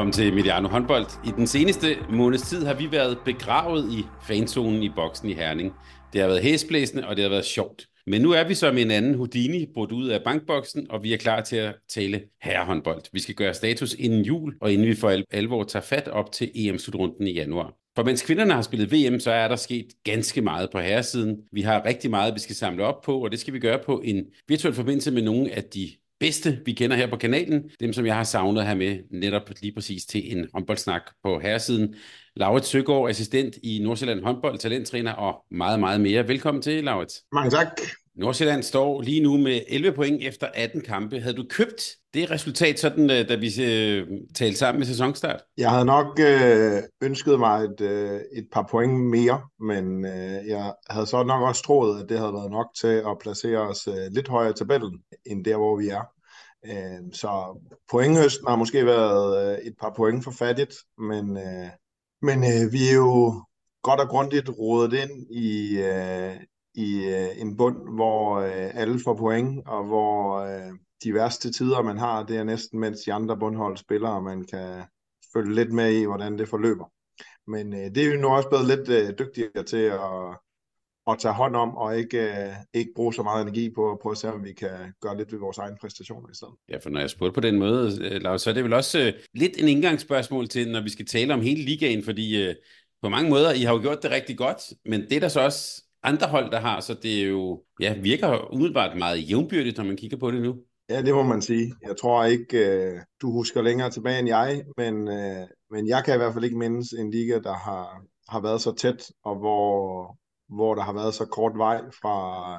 Velkommen til Mediano Håndbold. I den seneste måneds tid har vi været begravet i fanzonen i boksen i Herning. Det har været hæsblæsende, og det har været sjovt. Men nu er vi som en anden Houdini brudt ud af bankboksen, og vi er klar til at tale herrehåndbold. Vi skal gøre status inden jul, og inden vi for alvor tager fat op til EM-slutrunden i januar. For mens kvinderne har spillet VM, så er der sket ganske meget på herresiden. Vi har rigtig meget, vi skal samle op på, og det skal vi gøre på en virtuel forbindelse med nogle af de bedste, vi kender her på kanalen. Dem, som jeg har savnet her med netop lige præcis til en håndboldsnak på herresiden. Laurits Søgaard, assistent i Nordsjælland håndbold, talenttræner og meget, meget mere. Velkommen til, Laurits. Mange tak. Nordsjælland står lige nu med 11 point efter 18 kampe. Havde du købt det resultat, sådan, øh, da vi øh, talte sammen med sæsonstart? Jeg havde nok øh, ønsket mig et, øh, et par point mere, men øh, jeg havde så nok også troet, at det havde været nok til at placere os øh, lidt højere i tabellen, end der, hvor vi er. Øh, så pointhøsten har måske været øh, et par point for fattigt, men, øh, men øh, vi er jo godt og grundigt rodet ind i, øh, i øh, en bund, hvor øh, alle får point, og hvor øh, de værste tider, man har, det er næsten, mens de andre bundhold spiller, og man kan følge lidt med i, hvordan det forløber. Men øh, det er jo nu også blevet lidt øh, dygtigere til at, at tage hånd om, og ikke, øh, ikke bruge så meget energi på at prøve at se, om vi kan gøre lidt ved vores egen præstationer i stedet. Ja, for når jeg spurgte på den måde, øh, Lars, så er det vel også øh, lidt en indgangsspørgsmål til, når vi skal tale om hele ligaen, fordi øh, på mange måder, I har jo gjort det rigtig godt, men det der så også andre hold, der har, så det er jo, ja, virker umiddelbart meget jævnbyrdigt, når man kigger på det nu. Ja, det må man sige. Jeg tror ikke, øh, du husker længere tilbage end jeg, men, øh, men jeg kan i hvert fald ikke mindes en liga, der har, har været så tæt, og hvor, hvor der har været så kort vej fra,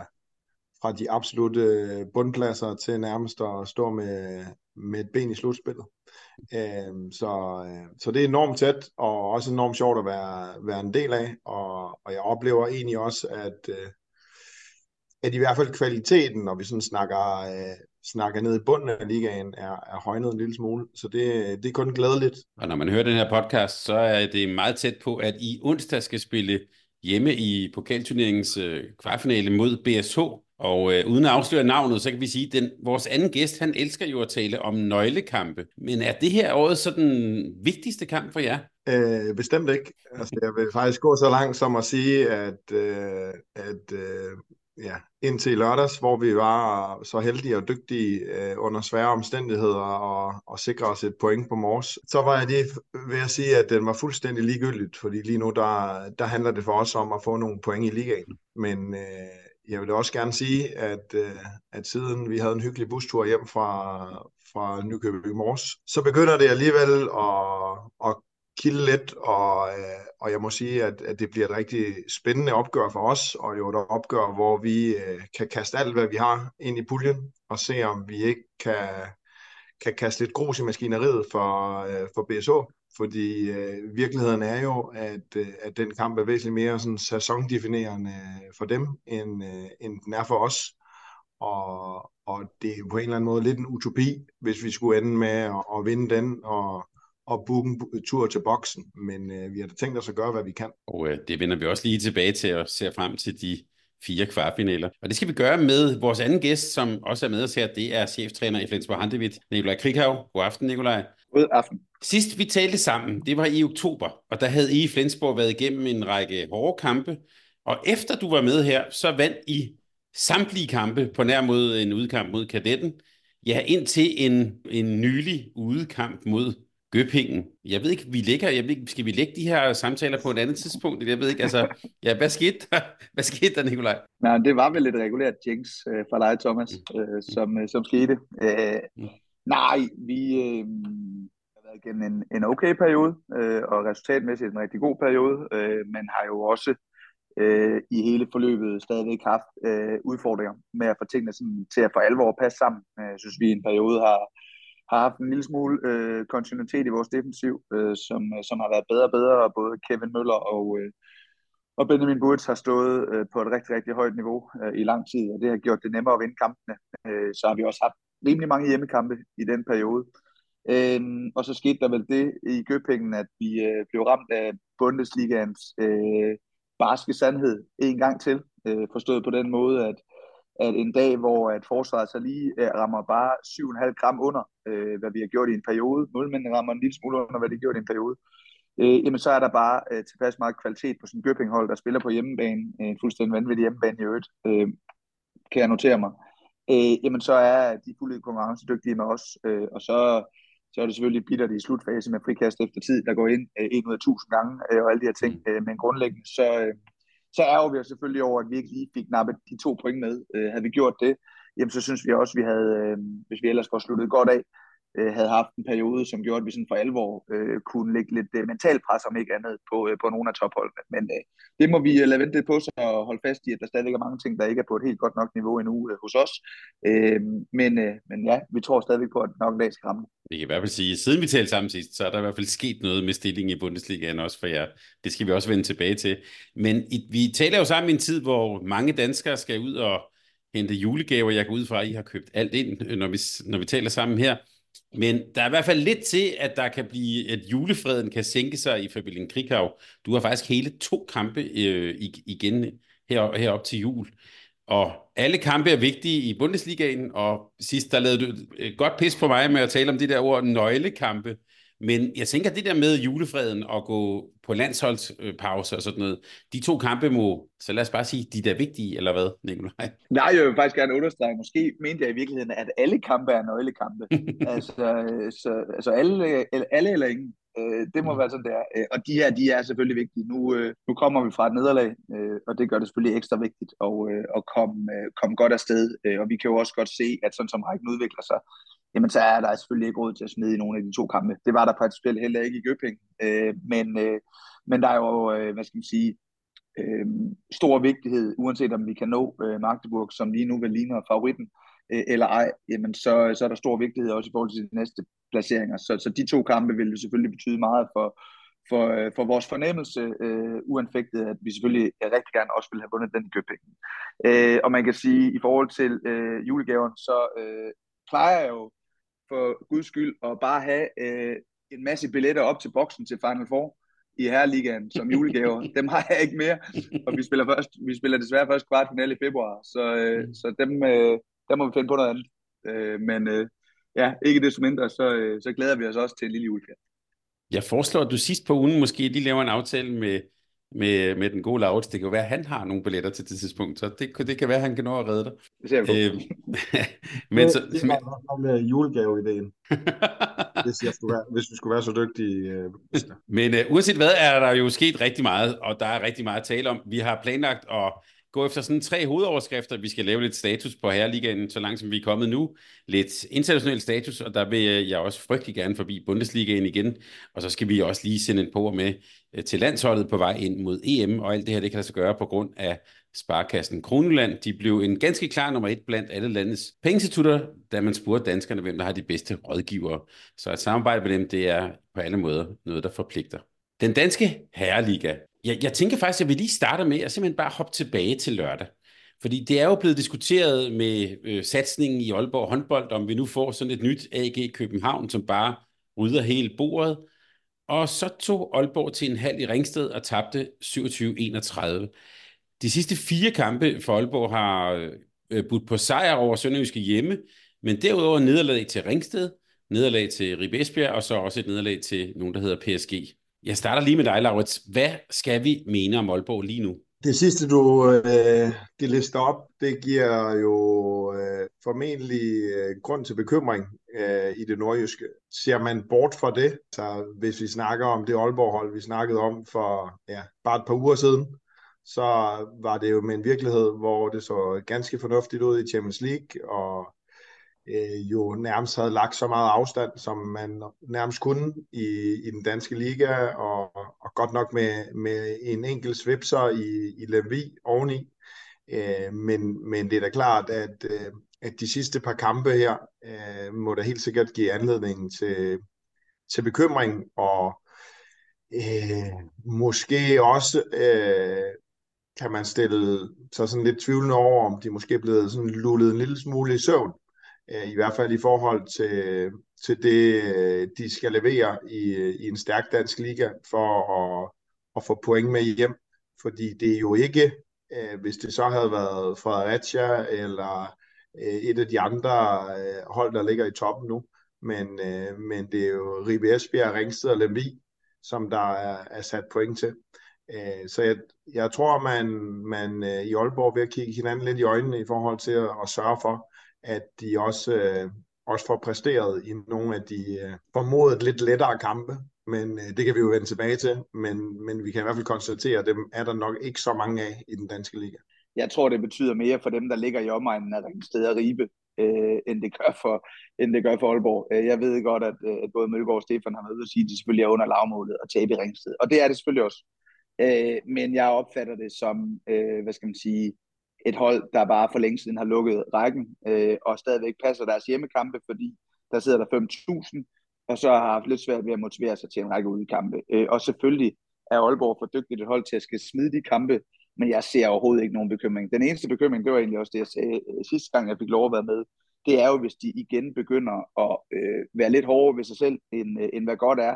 fra de absolute bundpladser til nærmest at stå med, med et ben i slutspillet. Øhm, øh, så, så det er enormt tæt, og også enormt sjovt at være, være en del af, og, og jeg oplever egentlig også, at, øh, at i hvert fald kvaliteten, når vi sådan snakker, snakker ned i bunden af ligaen, er, er højnet en lille smule, så det, det er kun glædeligt. Og når man hører den her podcast, så er det meget tæt på, at I onsdag skal spille hjemme i pokalturneringens øh, kvartfinale mod BSH, og øh, uden at afsløre navnet, så kan vi sige, at den, vores anden gæst, han elsker jo at tale om nøglekampe. Men er det her året så den vigtigste kamp for jer? Øh, bestemt ikke. Altså, jeg vil faktisk gå så langt som at sige, at, øh, at øh, ja, indtil lørdags, hvor vi var så heldige og dygtige øh, under svære omstændigheder og, og sikre os et point på Mors, så var jeg det ved at sige, at den var fuldstændig ligegyldigt, fordi lige nu der, der handler det for os om at få nogle point i ligaen. Men øh, jeg vil også gerne sige, at, øh, at siden vi havde en hyggelig bustur hjem fra, fra Nykøbing Mors, så begynder det alligevel at, at kilde lidt, og, øh, og jeg må sige, at, at det bliver et rigtig spændende opgør for os, og jo et opgør, hvor vi øh, kan kaste alt, hvad vi har ind i puljen, og se om vi ikke kan, kan kaste lidt grus i maskineriet for, øh, for BSO, fordi øh, virkeligheden er jo, at, øh, at den kamp er væsentligt mere sådan sæsondefinerende for dem, end, øh, end den er for os. Og, og det er på en eller anden måde lidt en utopi, hvis vi skulle ende med at, at vinde den og, og booke en tur til boksen. Men øh, vi har da tænkt os at gøre, hvad vi kan. Og øh, det vender vi også lige tilbage til og ser frem til de fire kvartfinaler. Og det skal vi gøre med vores anden gæst, som også er med os her. Det er cheftræner i Flensborg Handevidt, Nikolaj Krighav. God aften, Nikolaj. God aften. Sidst vi talte sammen, det var i oktober, og der havde I i Flensborg været igennem en række hårde kampe, og efter du var med her, så vandt I samtlige kampe på nær mod en udkamp mod kadetten, ja, indtil en, en nylig udekamp mod Gøpingen. Jeg ved ikke, vi ligger, jeg ved ikke, skal vi lægge de her samtaler på et andet tidspunkt? Jeg ved ikke, altså, ja, hvad skete der, hvad skete der Nikolaj? Nej, det var vel et regulært jinx øh, fra dig, Thomas, øh, som, øh, som skete. Øh, mm. Nej, vi øh, har været igennem en, en okay periode, øh, og resultatmæssigt en rigtig god periode, øh, men har jo også øh, i hele forløbet stadigvæk haft øh, udfordringer med at få tingene sådan, til at for alvor passe sammen. Øh, jeg synes, vi i en periode har, har haft en lille smule øh, kontinuitet i vores defensiv, øh, som, øh, som har været bedre og bedre, og både Kevin Møller og, øh, og Benjamin Burtz har stået øh, på et rigtig, rigtig højt niveau øh, i lang tid, og det har gjort det nemmere at vinde kampene. Øh, så har vi også haft rimelig mange hjemmekampe i den periode. Øh, og så skete der vel det i Gøbingen, at vi øh, blev ramt af Bundesligaens øh, barske sandhed en gang til. Øh, forstået på den måde, at, at en dag, hvor at forsvaret så lige øh, rammer bare 7,5 gram under, øh, hvad vi har gjort i en periode, målmændene rammer en lille smule under, hvad de har gjort i en periode, øh, jamen så er der bare øh, tilpas meget kvalitet på sådan en Gøpinghold, der spiller på hjemmebane, en fuldstændig vanvittig hjemmebane i øvrigt, øh, kan jeg notere mig. Øh, jamen så er de fuldt konkurrencedygtige med os, øh, og så så er det selvfølgelig bittert i slutfase med frikast efter tid, der går ind øh, en ud af tusind gange øh, og alle de her ting. Mm. Øh, men grundlæggende, så, øh, så er vi selvfølgelig over, at vi ikke lige fik nappet de to point med. Øh, havde vi gjort det, jamen så synes vi også, at vi havde, øh, hvis vi ellers var sluttet godt af, øh, havde haft en periode, som gjorde, at vi sådan for alvor øh, kunne lægge lidt øh, mental pres, om ikke andet, på, øh, på nogle af topholdene. Men øh, det må vi øh, lade vente på sig og holde fast i, at der stadig er mange ting, der ikke er på et helt godt nok niveau endnu øh, hos os. Øh, men, øh, men ja, vi tror stadig på, at nok en dag skal ramme. Vi kan i hvert fald sige, at siden vi talte sammen sidst, så er der i hvert fald sket noget med stillingen i Bundesligaen også for jer. Det skal vi også vende tilbage til. Men i, vi taler jo sammen i en tid, hvor mange danskere skal ud og hente julegaver. Jeg går ud fra, at I har købt alt ind, øh, når vi, når vi taler sammen her. Men der er i hvert fald lidt til, at der kan blive, at julefreden kan sænke sig i familien Krighav. Du har faktisk hele to kampe øh, igen her, herop til jul. Og alle kampe er vigtige i Bundesligaen, og sidst der lavede du et godt pis på mig med at tale om det der ord nøglekampe. Men jeg tænker, det der med julefreden og gå på landsholdspause og sådan noget, de to kampe må, så lad os bare sige, de der er vigtige, eller hvad, Nikolaj? Nej, jeg vil faktisk gerne understrege, måske mente jeg i virkeligheden, at alle kampe er nøglekampe. altså, så, altså alle, alle eller ingen. Øh, det må mm. være sådan, det er. Øh, og de her, de er selvfølgelig vigtige. Nu, øh, nu kommer vi fra et nederlag, og det gør det selvfølgelig ekstra vigtigt at, at komme, komme godt afsted. Og vi kan jo også godt se, at sådan som rækken udvikler sig, jamen så er der selvfølgelig ikke råd til at smide i nogle af de to kampe. Det var der principielt heller ikke i Gøping. Øh, men, øh, men der er jo, øh, hvad skal man sige, øh, stor vigtighed, uanset om vi kan nå øh, Magdeburg, som lige nu vil ligne favoritten, øh, eller ej, jamen så, så er der stor vigtighed også i forhold til de næste placeringer. Så, så de to kampe vil selvfølgelig betyde meget for, for, øh, for vores fornemmelse, øh, uanfægtet, at vi selvfølgelig rigtig gerne også vil have vundet den i Købing. Øh, og man kan sige, i forhold til øh, julegaven, så øh, plejer jeg jo for guds skyld at bare have øh, en masse billetter op til boksen til Final Four i Herreligaen som julegaver. dem har jeg ikke mere, og vi spiller, først, vi spiller desværre først kvartfinale i februar, så, øh, mm. så dem, øh, der må vi finde på noget andet. Øh, men øh, ja, ikke desto mindre, så, øh, så glæder vi os også til en lille juleferie. Jeg foreslår, at du sidst på ugen måske lige laver en aftale med med, med den gode Laurits. Det kan jo være, at han har nogle billetter til det tidspunkt, så det, det kan være, at han kan nå at redde dig. Det ser vi øh, men så, det er men... med julegave-ideen, hvis, jeg skulle være, hvis vi skulle være så dygtige. Øh, men uh, uanset hvad, er der jo sket rigtig meget, og der er rigtig meget at tale om. Vi har planlagt at gå efter sådan tre hovedoverskrifter. Vi skal lave lidt status på Herreligaen, så langt som vi er kommet nu. Lidt international status, og der vil jeg også frygtelig gerne forbi Bundesligaen igen. Og så skal vi også lige sende en på med øh, Øh, til landsholdet på vej ind mod EM, og alt det her, det kan lade sig gøre på grund af Sparkassen Kroneland. De blev en ganske klar nummer et blandt alle landets pengeinstitutter, da man spurgte danskerne, hvem der har de bedste rådgivere. Så et samarbejde med dem, det er på alle måder noget, der forpligter. Den danske herreliga jeg, jeg tænker faktisk, at vi lige starter med at simpelthen bare hoppe tilbage til lørdag. Fordi det er jo blevet diskuteret med øh, satsningen i Aalborg håndbold, om vi nu får sådan et nyt AG København, som bare rydder hele bordet. Og så tog Aalborg til en halv i Ringsted og tabte 27-31. De sidste fire kampe for Aalborg har øh, budt på sejr over Sønderjyske hjemme, men derudover nederlag til Ringsted, nederlag til Ribesbjerg, og så også et nederlag til nogen, der hedder PSG. Jeg starter lige med dig, Laurits. Hvad skal vi mene om Aalborg lige nu? Det sidste, du øh, det lister op, det giver jo øh, formentlig øh, grund til bekymring øh, i det nordjyske. Ser man bort fra det, så hvis vi snakker om det Aalborg-hold, vi snakkede om for ja, bare et par uger siden, så var det jo med en virkelighed, hvor det så ganske fornuftigt ud i Champions League, og øh, jo nærmest havde lagt så meget afstand, som man nærmest kunne i, i den danske liga, og, og godt nok med, med en enkelt svipser i, i Lemvi oveni. Øh, men, men det er da klart, at, øh, at de sidste par kampe her øh, må da helt sikkert give anledning til, til bekymring, og øh, måske også øh, kan man stille sig sådan lidt tvivlende over, om de måske er blevet sådan lullet en lille smule i søvn, øh, i hvert fald i forhold til, til det, øh, de skal levere i, øh, i en stærk dansk liga for at, at få point med hjem. Fordi det er jo ikke, øh, hvis det så havde været Fredericia eller et af de andre hold, der ligger i toppen nu, men, men det er jo Ribe Esbjerg, Ringsted og Lemvi, som der er, er sat point til. Så jeg, jeg tror, man, man i Aalborg vil kigge hinanden lidt i øjnene i forhold til at, at sørge for, at de også, også får præsteret i nogle af de øh, formodet lidt lettere kampe. Men øh, det kan vi jo vende tilbage til. Men, men vi kan i hvert fald konstatere, at dem er der nok ikke så mange af i den danske liga. Jeg tror, det betyder mere for dem, der ligger i omegnen af Ringsted og Ribe, øh, end, det gør for, end det gør for Aalborg. Øh, jeg ved godt, at, øh, at både Mølgaard og Stefan har været ude at sige, at de selvfølgelig er under lavmålet og tabe i Ringsted. Og det er det selvfølgelig også. Øh, men jeg opfatter det som, øh, hvad skal man sige, et hold, der bare for længe siden har lukket rækken, øh, og stadigvæk passer deres hjemmekampe, fordi der sidder der 5.000, og så har haft lidt svært ved at motivere sig til en række udkampe. Øh, og selvfølgelig er Aalborg for dygtigt et hold til at skal smide de kampe, men jeg ser overhovedet ikke nogen bekymring. Den eneste bekymring, det var egentlig også det, jeg sagde øh, sidste gang, jeg fik lov at være med, det er jo, hvis de igen begynder at øh, være lidt hårdere ved sig selv, end, øh, end hvad godt er.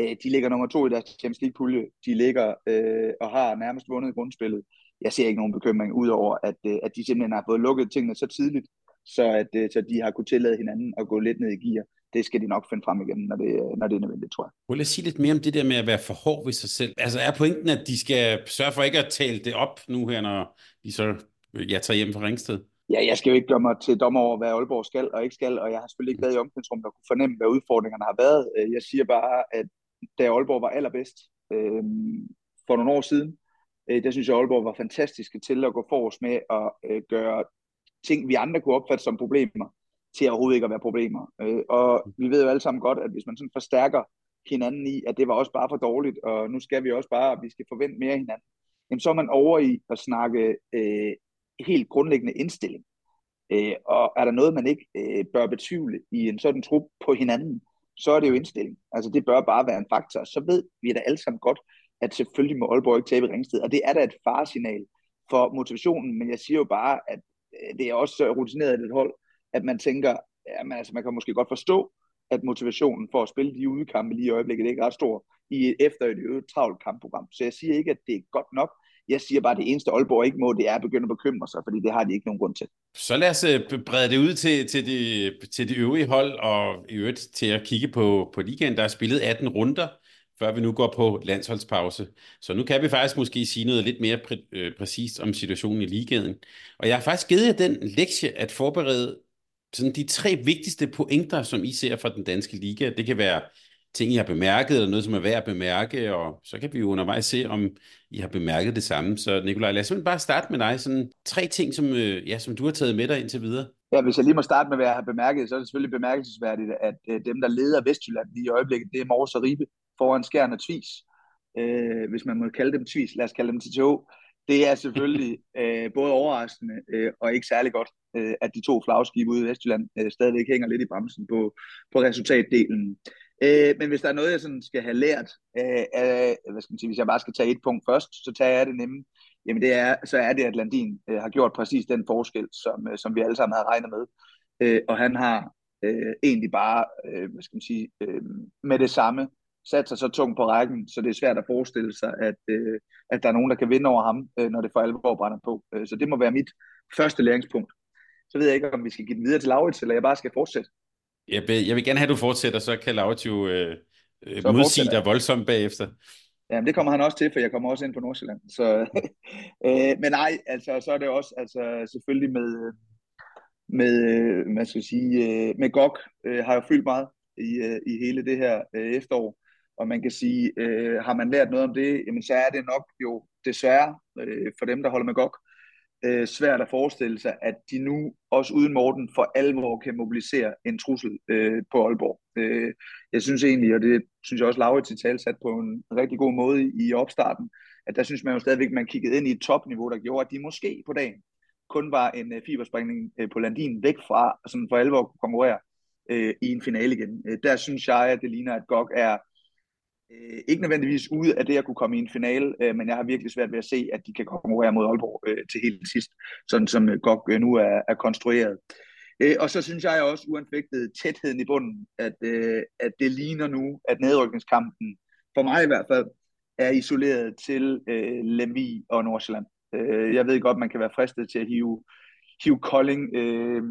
Øh, de ligger nummer to i deres Champions League-pulje. De ligger øh, og har nærmest vundet grundspillet. Jeg ser ikke nogen bekymring, udover at, øh, at de simpelthen har fået lukket tingene så tidligt, så, at, øh, så de har kunne tillade hinanden at gå lidt ned i gear. Det skal de nok finde frem igen, når det, når det er nødvendigt, tror jeg. Vil jeg sige lidt mere om det der med at være for hård ved sig selv? Altså er pointen, at de skal sørge for ikke at tale det op nu her, når de så ja, tager hjem fra Ringsted? Ja, jeg skal jo ikke gøre mig til dommer over, hvad Aalborg skal og ikke skal, og jeg har selvfølgelig ikke været i omklædningsrummet og kunne fornemme, hvad udfordringerne har været. Jeg siger bare, at da Aalborg var allerbedst øh, for nogle år siden, øh, der synes jeg, Aalborg var fantastiske til at gå forrest med at øh, gøre ting, vi andre kunne opfatte som problemer, til overhovedet ikke at være problemer. Øh, og vi ved jo alle sammen godt, at hvis man sådan forstærker hinanden i, at det var også bare for dårligt, og nu skal vi også bare, at vi skal forvente mere af hinanden, jamen så er man over i at snakke øh, helt grundlæggende indstilling. Øh, og er der noget, man ikke øh, bør betvivle i en sådan trup på hinanden, så er det jo indstilling. Altså det bør bare være en faktor. Så ved vi da alle sammen godt, at selvfølgelig må Aalborg ikke tabe Ringsted, og det er da et faresignal for motivationen, men jeg siger jo bare, at øh, det er også så rutineret et hold, at man tænker, jamen, altså, man kan måske godt forstå, at motivationen for at spille de udekampe lige i øjeblikket ikke er ret stor i, efter et øvrigt travlt kampprogram. Så jeg siger ikke, at det er godt nok. Jeg siger bare, at det eneste Aalborg ikke må, det er at begynde at bekymre sig, fordi det har de ikke nogen grund til. Så lad os øh, brede det ud til, til, de, til de øvrige hold, og i øvrigt til at kigge på, på ligaen. Der er spillet 18 runder før vi nu går på landsholdspause. Så nu kan vi faktisk måske sige noget lidt mere præ- øh, præcist om situationen i ligaen. Og jeg har faktisk givet jer den lektie at forberede sådan de tre vigtigste pointer, som I ser fra den danske liga. Det kan være ting, I har bemærket, eller noget, som er værd at bemærke, og så kan vi jo undervejs se, om I har bemærket det samme. Så Nikolaj, lad os bare starte med dig. Sådan tre ting, som, øh, ja, som du har taget med dig indtil videre. Ja, hvis jeg lige må starte med, hvad jeg har bemærket, så er det selvfølgelig bemærkelsesværdigt, at øh, dem, der leder Vestjylland lige i øjeblikket, det er Mors og Ribe foran Skjern og Tvis. Øh, hvis man må kalde dem Tvis, lad os kalde dem TTO. Det er selvfølgelig øh, både overraskende øh, og ikke særlig godt, øh, at de to flagskibe ude i Vestjylland øh, stadigvæk hænger lidt i bremsen på, på resultatdelen. Øh, men hvis der er noget, jeg sådan skal have lært, øh, af, hvad skal man sige, hvis jeg bare skal tage et punkt først, så tager jeg det nemme. Jamen det er, så er det, at Landin øh, har gjort præcis den forskel, som, øh, som vi alle sammen havde regnet med. Øh, og han har øh, egentlig bare, øh, hvad skal man sige, øh, med det samme sat sig så tungt på rækken, så det er svært at forestille sig, at, øh, at der er nogen, der kan vinde over ham, øh, når det for alvor brænder på. Øh, så det må være mit første læringspunkt. Så ved jeg ikke, om vi skal give den videre til Laurits, eller jeg bare skal fortsætte. Jeg vil, jeg vil gerne have, at du fortsætter, så kan Laurits jo øh, modsige dig voldsomt bagefter. Jamen, det kommer han også til, for jeg kommer også ind på Nordsjælland. Så, øh, men nej, altså, så er det også altså, selvfølgelig med, med, hvad skal jeg sige, med GOG øh, har jeg fyldt meget i, øh, i hele det her øh, efterår. Og man kan sige, øh, har man lært noget om det, jamen så er det nok jo desværre øh, for dem, der holder med GOG, øh, svært at forestille sig, at de nu, også uden Morten, for alvor kan mobilisere en trussel øh, på Aalborg. Øh, jeg synes egentlig, og det synes jeg også Laurits i tale sat på en rigtig god måde i, i opstarten, at der synes man jo stadigvæk, at man kiggede ind i et topniveau, der gjorde, at de måske på dagen kun var en øh, fiberspringning øh, på Landin væk fra, som for alvor kunne konkurrere øh, i en finale igen. Øh, der synes jeg, at det ligner, at GOG er øh, ikke nødvendigvis ude af det at kunne komme i en finale, øh, men jeg har virkelig svært ved at se, at de kan konkurrere mod Aalborg øh, til helt sidst, sådan som øh, GOG øh, nu er, er konstrueret. Øh, og så synes jeg også uanfægtet tætheden i bunden, at, øh, at det ligner nu, at nedrykningskampen, for mig i hvert fald, er isoleret til øh, Lemvi og Nordsjælland. Øh, jeg ved godt, man kan være fristet til at hive, hive Kolding øh,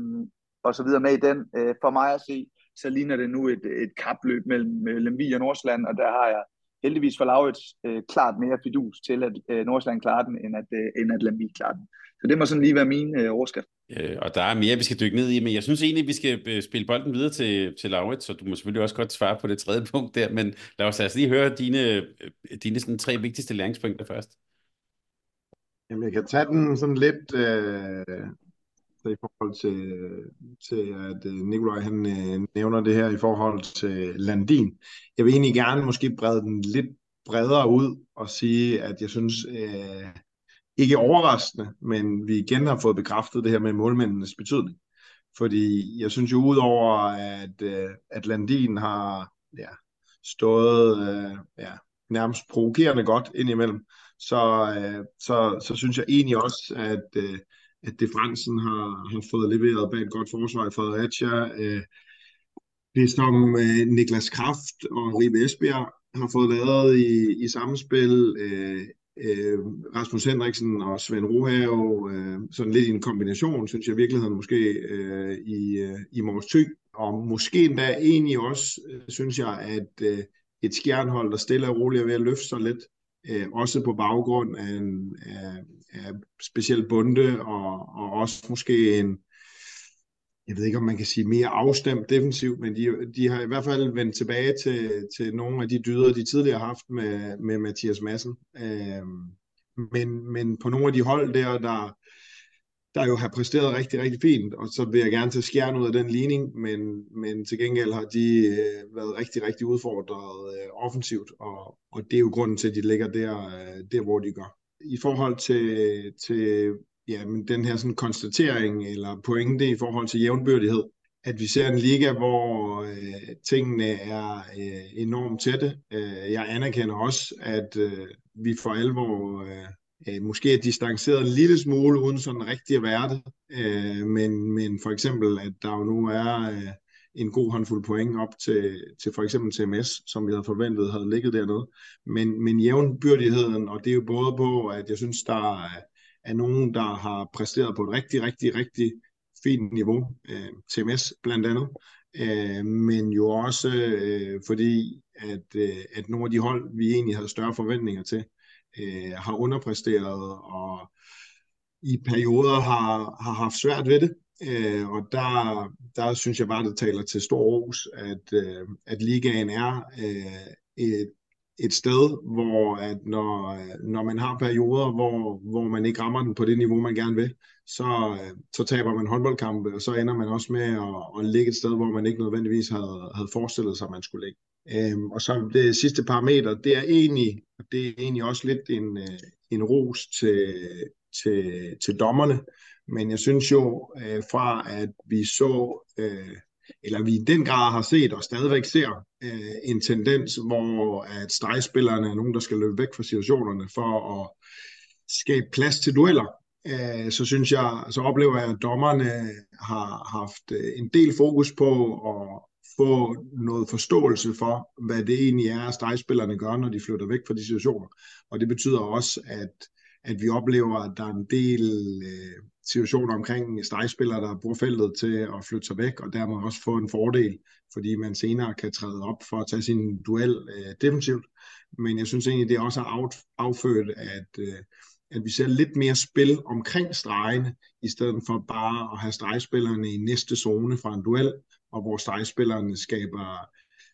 og så videre med i den. Øh, for mig at se, så ligner det nu et, et kapløb mellem Lemvi og Nordsjælland, og der har jeg heldigvis for Laurits øh, klart mere fidus til, at øh, Nordsjælland klarer den, end at, øh, end at Lemvi klarer den. Så det må sådan lige være min øh, overskrift. Øh, og der er mere, vi skal dykke ned i, men jeg synes egentlig, vi skal øh, spille bolden videre til, til Laurits, så du må selvfølgelig også godt svare på det tredje punkt der, men lad os altså lige høre dine, øh, dine sådan, tre vigtigste læringspunkter først. Jamen, jeg kan tage den sådan lidt øh, i forhold til, til at øh, Nikolaj han øh, nævner det her i forhold til Landin. Jeg vil egentlig gerne måske brede den lidt bredere ud og sige, at jeg synes, øh, ikke overraskende, men vi igen har fået bekræftet det her med målmændenes betydning. Fordi jeg synes jo udover, at, øh, at Landin har ja, stået øh, ja, nærmest provokerende godt indimellem, så, øh, så, så synes jeg egentlig også, at, øh, at det har, har fået leveret bag et godt forsvar i Fredericia. Øh, det som øh, Niklas Kraft og Ribe Esbjerg har fået lavet i, i samspil, øh, øh, Rasmus Henriksen og Svend Rohave, øh, sådan lidt i en kombination, synes jeg i virkeligheden måske øh, i, øh, i Mors Thy. Og måske endda egentlig også, øh, synes jeg, at øh, et skjernhold, der stille og roligt er ved at løfte sig lidt, øh, også på baggrund af, en, af, af speciel bunde, og, og også måske en, jeg ved ikke, om man kan sige mere afstemt defensivt, men de, de har i hvert fald vendt tilbage til, til nogle af de dyder, de tidligere har haft med, med Mathias Madsen. Øh, men, men på nogle af de hold der, der, der jo har præsteret rigtig, rigtig fint, og så vil jeg gerne tage skjern ud af den ligning, men, men til gengæld har de øh, været rigtig, rigtig udfordret øh, offensivt, og, og det er jo grunden til, at de ligger der, øh, der hvor de gør. I forhold til, til ja, men den her sådan konstatering eller pointe i forhold til jævnbyrdighed, at vi ser en liga, hvor øh, tingene er øh, enormt tætte. Øh, jeg anerkender også, at øh, vi for alvor øh, øh, måske er distanceret en lille smule, uden sådan rigtig at være det. Øh, men, men for eksempel, at der jo nu er øh, en god håndfuld point op til, til for eksempel TMS, som vi havde forventet havde ligget dernede. Men, men jævnbyrdigheden, og det er jo både på, at jeg synes, der er, er nogen, der har præsteret på et rigtig, rigtig, rigtig fint niveau. Øh, TMS blandt andet. Øh, men jo også øh, fordi, at, øh, at nogle af de hold, vi egentlig havde større forventninger til, øh, har underpræsteret og i perioder har, har haft svært ved det. Øh, og der, der synes jeg bare, det taler til stor ros, at, øh, at ligaen er øh, et, et sted, hvor at når, når man har perioder, hvor, hvor man ikke rammer den på det niveau, man gerne vil, så, øh, så taber man håndboldkampe, og så ender man også med at, at ligge et sted, hvor man ikke nødvendigvis havde, havde forestillet sig, at man skulle ligge. Øhm, og så det sidste parameter, det er egentlig, det er egentlig også lidt en, øh, en ros til, til, til dommerne, men jeg synes jo øh, fra, at vi så, øh, eller vi i den grad har set og stadigvæk ser øh, en tendens, hvor at stregspillerne er nogen, der skal løbe væk fra situationerne for at skabe plads til dueller, øh, så synes jeg, så oplever jeg, at dommerne har haft øh, en del fokus på at få noget forståelse for, hvad det egentlig er, at stregspillerne gør, når de flytter væk fra de situationer. Og det betyder også, at, at vi oplever, at der er en del øh, situationer omkring stregspillere, der bruger feltet til at flytte sig væk, og dermed også få en fordel, fordi man senere kan træde op for at tage sin duel øh, defensivt. Men jeg synes egentlig, det er også af, affødt, at, øh, at vi ser lidt mere spil omkring stregene, i stedet for bare at have stregspillerne i næste zone fra en duel, og hvor stregspillerne skaber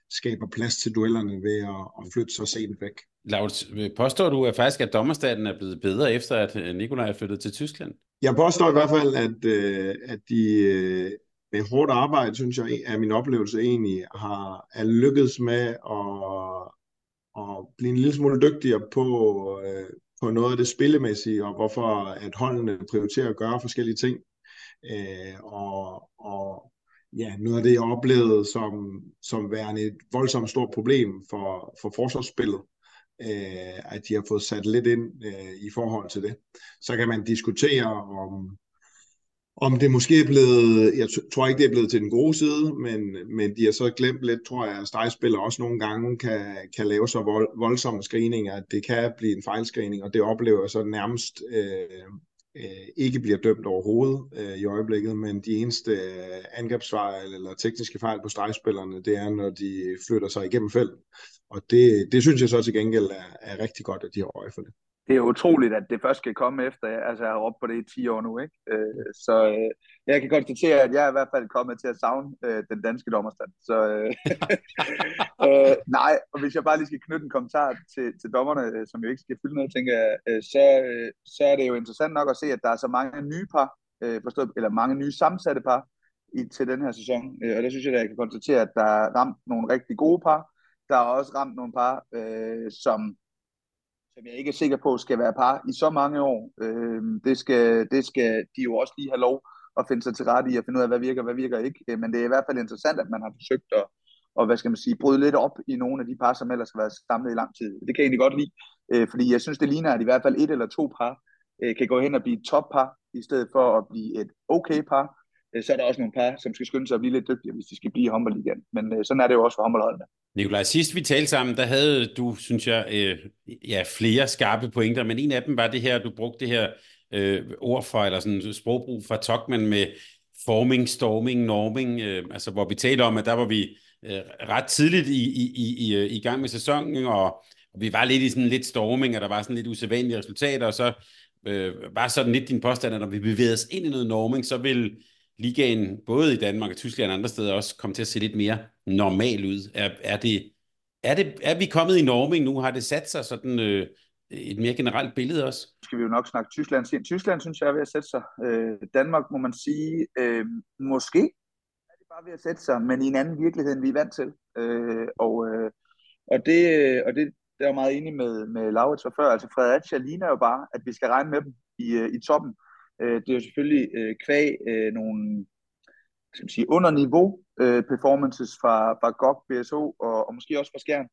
skaber plads til duellerne ved at, at flytte sig sent væk. Laurits, påstår du at faktisk, at dommerstaten er blevet bedre efter, at Nikolaj er flyttet til Tyskland? Jeg påstår i hvert fald, at, at de med hårdt arbejde, synes jeg, er min oplevelse egentlig, har er lykkedes med at, at blive en lille smule dygtigere på, på noget af det spillemæssige, og hvorfor at holdene prioriterer at gøre forskellige ting. og, og ja, noget af det, jeg oplevede som, som værende et voldsomt stort problem for, for forsvarsspillet, øh, at de har fået sat lidt ind øh, i forhold til det. Så kan man diskutere om, om det måske er blevet, jeg tror ikke, det er blevet til den gode side, men, men de har så glemt lidt, tror jeg, at stregspillere også nogle gange kan, kan lave så vold, voldsomme screeninger, at det kan blive en fejlscreening, og det oplever jeg så nærmest øh, øh, ikke bliver dømt overhovedet øh, i øjeblikket, men de eneste øh, angrebsfejl eller tekniske fejl på stregspillerne, det er, når de flytter sig igennem feltet. Og det, det synes jeg så til gengæld er, er rigtig godt, at de har øje for det. Det er utroligt, at det først skal komme efter, altså jeg har råbt på det i 10 år nu, ikke? Øh, så øh, jeg kan konstatere, at jeg er i hvert fald kommet til at savne øh, den danske dommerstand. Så øh, øh, nej, og hvis jeg bare lige skal knytte en kommentar til, til dommerne, øh, som jo ikke skal fylde noget, tænker jeg, øh, så, øh, så er det jo interessant nok at se, at der er så mange nye par, øh, forstået, eller mange nye sammensatte par i, til den her sæson. Øh, og der synes jeg, at jeg kan konstatere, at der er ramt nogle rigtig gode par, der er også ramt nogle par, øh, som, som jeg ikke er sikker på skal være par i så mange år. Øh, det, skal, det skal de jo også lige have lov at finde sig til rette i at finde ud af, hvad virker, hvad virker ikke. Øh, men det er i hvert fald interessant, at man har forsøgt at, og hvad skal man sige, bryde lidt op i nogle af de par, som ellers har været samlet i lang tid. Det kan jeg egentlig godt lide, øh, fordi jeg synes, det ligner, at i hvert fald et eller to par øh, kan gå hen og blive et toppar, i stedet for at blive et okay par. Øh, så er der også nogle par, som skal skynde sig at blive lidt dygtigere, hvis de skal blive i håndboldligaen. Men øh, sådan er det jo også for håndboldholdene. Nikolaj, sidst vi talte sammen, der havde du, synes jeg, øh, ja, flere skarpe pointer, men en af dem var det her, du brugte det her øh, ord for, eller sådan sprogbrug fra Tokman med forming, storming, norming, øh, altså hvor vi talte om, at der var vi øh, ret tidligt i, i, i, i, øh, i gang med sæsonen, og, vi var lidt i sådan lidt storming, og der var sådan lidt usædvanlige resultater, og så øh, var sådan lidt din påstand, at når vi bevægede os ind i noget norming, så vil ligaen, både i Danmark og Tyskland og andre steder, også komme til at se lidt mere normal ud. Er, er, det, er, det, er vi kommet i norming nu? Har det sat sig sådan øh, et mere generelt billede også? Skal vi jo nok snakke Tyskland. sen. Tyskland synes jeg er ved at sætte sig. Øh, Danmark må man sige, øh, måske er det bare ved at sætte sig, men i en anden virkelighed, end vi er vant til. Øh, og, øh, og det, og det, der er jeg meget enig med, med Laurits før. Altså Fredericia ligner jo bare, at vi skal regne med dem i, øh, i toppen. Øh, det er jo selvfølgelig øh, kvæg øh, nogle skal man sige, under niveau øh, performances fra, fra GOG, BSO og, og måske også fra Skjern,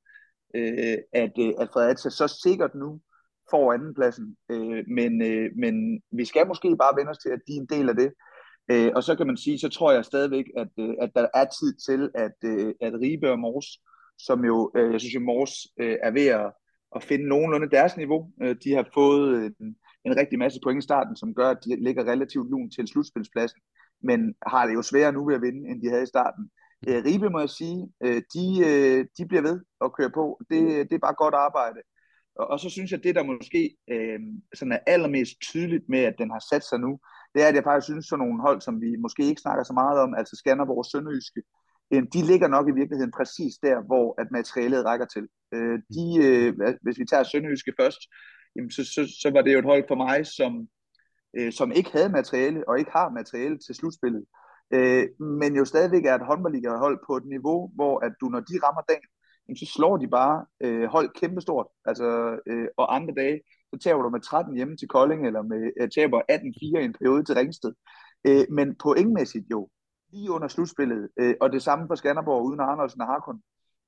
øh, at, øh, at Fredericia så sikkert nu får andenpladsen. Øh, men, øh, men vi skal måske bare vende os til, at de er en del af det. Øh, og så kan man sige, så tror jeg stadigvæk, at, øh, at der er tid til, at, øh, at Ribe og Mors, som jo, øh, jeg synes jo, Mors øh, er ved at, at finde nogenlunde deres niveau. Øh, de har fået en, en rigtig masse point i starten, som gør, at de ligger relativt lun til slutspilspladsen, men har det jo sværere nu ved at vinde, end de havde i starten. Øh, Ribe må jeg sige, øh, de, øh, de bliver ved at køre på. Det, det er bare godt arbejde. Og, og så synes jeg, det der måske øh, sådan er allermest tydeligt med, at den har sat sig nu, det er, at jeg faktisk synes, sådan nogle hold, som vi måske ikke snakker så meget om, altså Skanderborg og Sønderjyske, øh, de ligger nok i virkeligheden præcis der, hvor at materialet rækker til. Øh, de, øh, hvis vi tager Sønderjyske først, jamen så, så, så var det jo et hold for mig, som, øh, som ikke havde materiale og ikke har materiale til slutspillet. Øh, men jo stadigvæk er et håndboldliga-hold på et niveau, hvor at du, når de rammer dagen, jamen, så slår de bare øh, hold kæmpestort. Altså, øh, og andre dage, så tager du med 13 hjemme til Kolding, eller med øh, taber 18-4 i en periode til Ringsted. Øh, men pointmæssigt jo, lige under slutspillet, øh, og det samme for Skanderborg uden Arnoldsen og Harkon,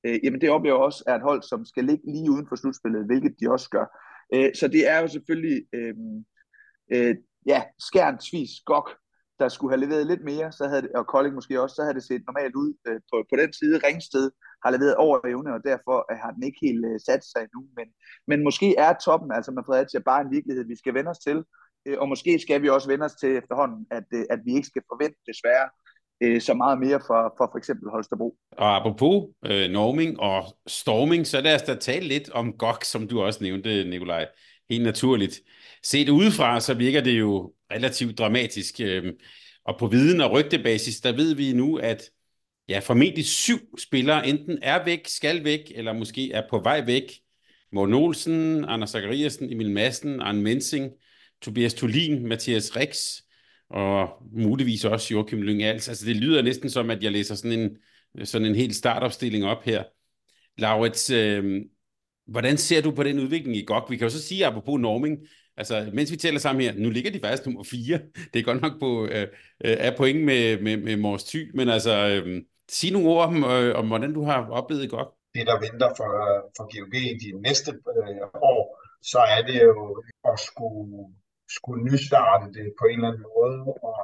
øh, jamen det oplever også er et hold, som skal ligge lige uden for slutspillet, hvilket de også gør. Øh, så det er jo selvfølgelig, øh, øh, ja, skærn, svis, gok, der skulle have leveret lidt mere, så havde det, og Kolding måske også, så havde det set normalt ud øh, på, på den side. Ringsted har leveret over evne, og derfor øh, har den ikke helt øh, sat sig endnu. Men, men måske er toppen, altså med Fredericia, bare en virkelighed, vi skal vende os til. Øh, og måske skal vi også vende os til efterhånden, at, øh, at vi ikke skal forvente desværre øh, så meget mere for, for for eksempel Holstebro. Og apropos øh, norming og storming, så lad os da tale lidt om GOG, som du også nævnte, Nikolaj. Helt naturligt. Set udefra, så virker det jo relativt dramatisk. Øh, og på viden og rygtebasis, der ved vi nu, at ja, formentlig syv spillere enten er væk, skal væk, eller måske er på vej væk. Morten Olsen, Anders Zachariasen, Emil Madsen, Arne Mensing, Tobias Tulin, Mathias Rix, og muligvis også Joachim Lyng -Als. Altså det lyder næsten som, at jeg læser sådan en, sådan en helt startopstilling op her. Laurits, øh, hvordan ser du på den udvikling i GOG? Vi kan jo så sige, apropos norming, altså mens vi taler sammen her, nu ligger de faktisk nummer 4. Det er godt nok på, øh, øh, er point med, med, med Mors Thy, men altså, øh, sig nogle ord om, øh, om, hvordan du har oplevet GOG. Det, der venter for, for GOG i de næste øh, år, så er det jo at skulle skulle nystarte det på en eller anden måde. Og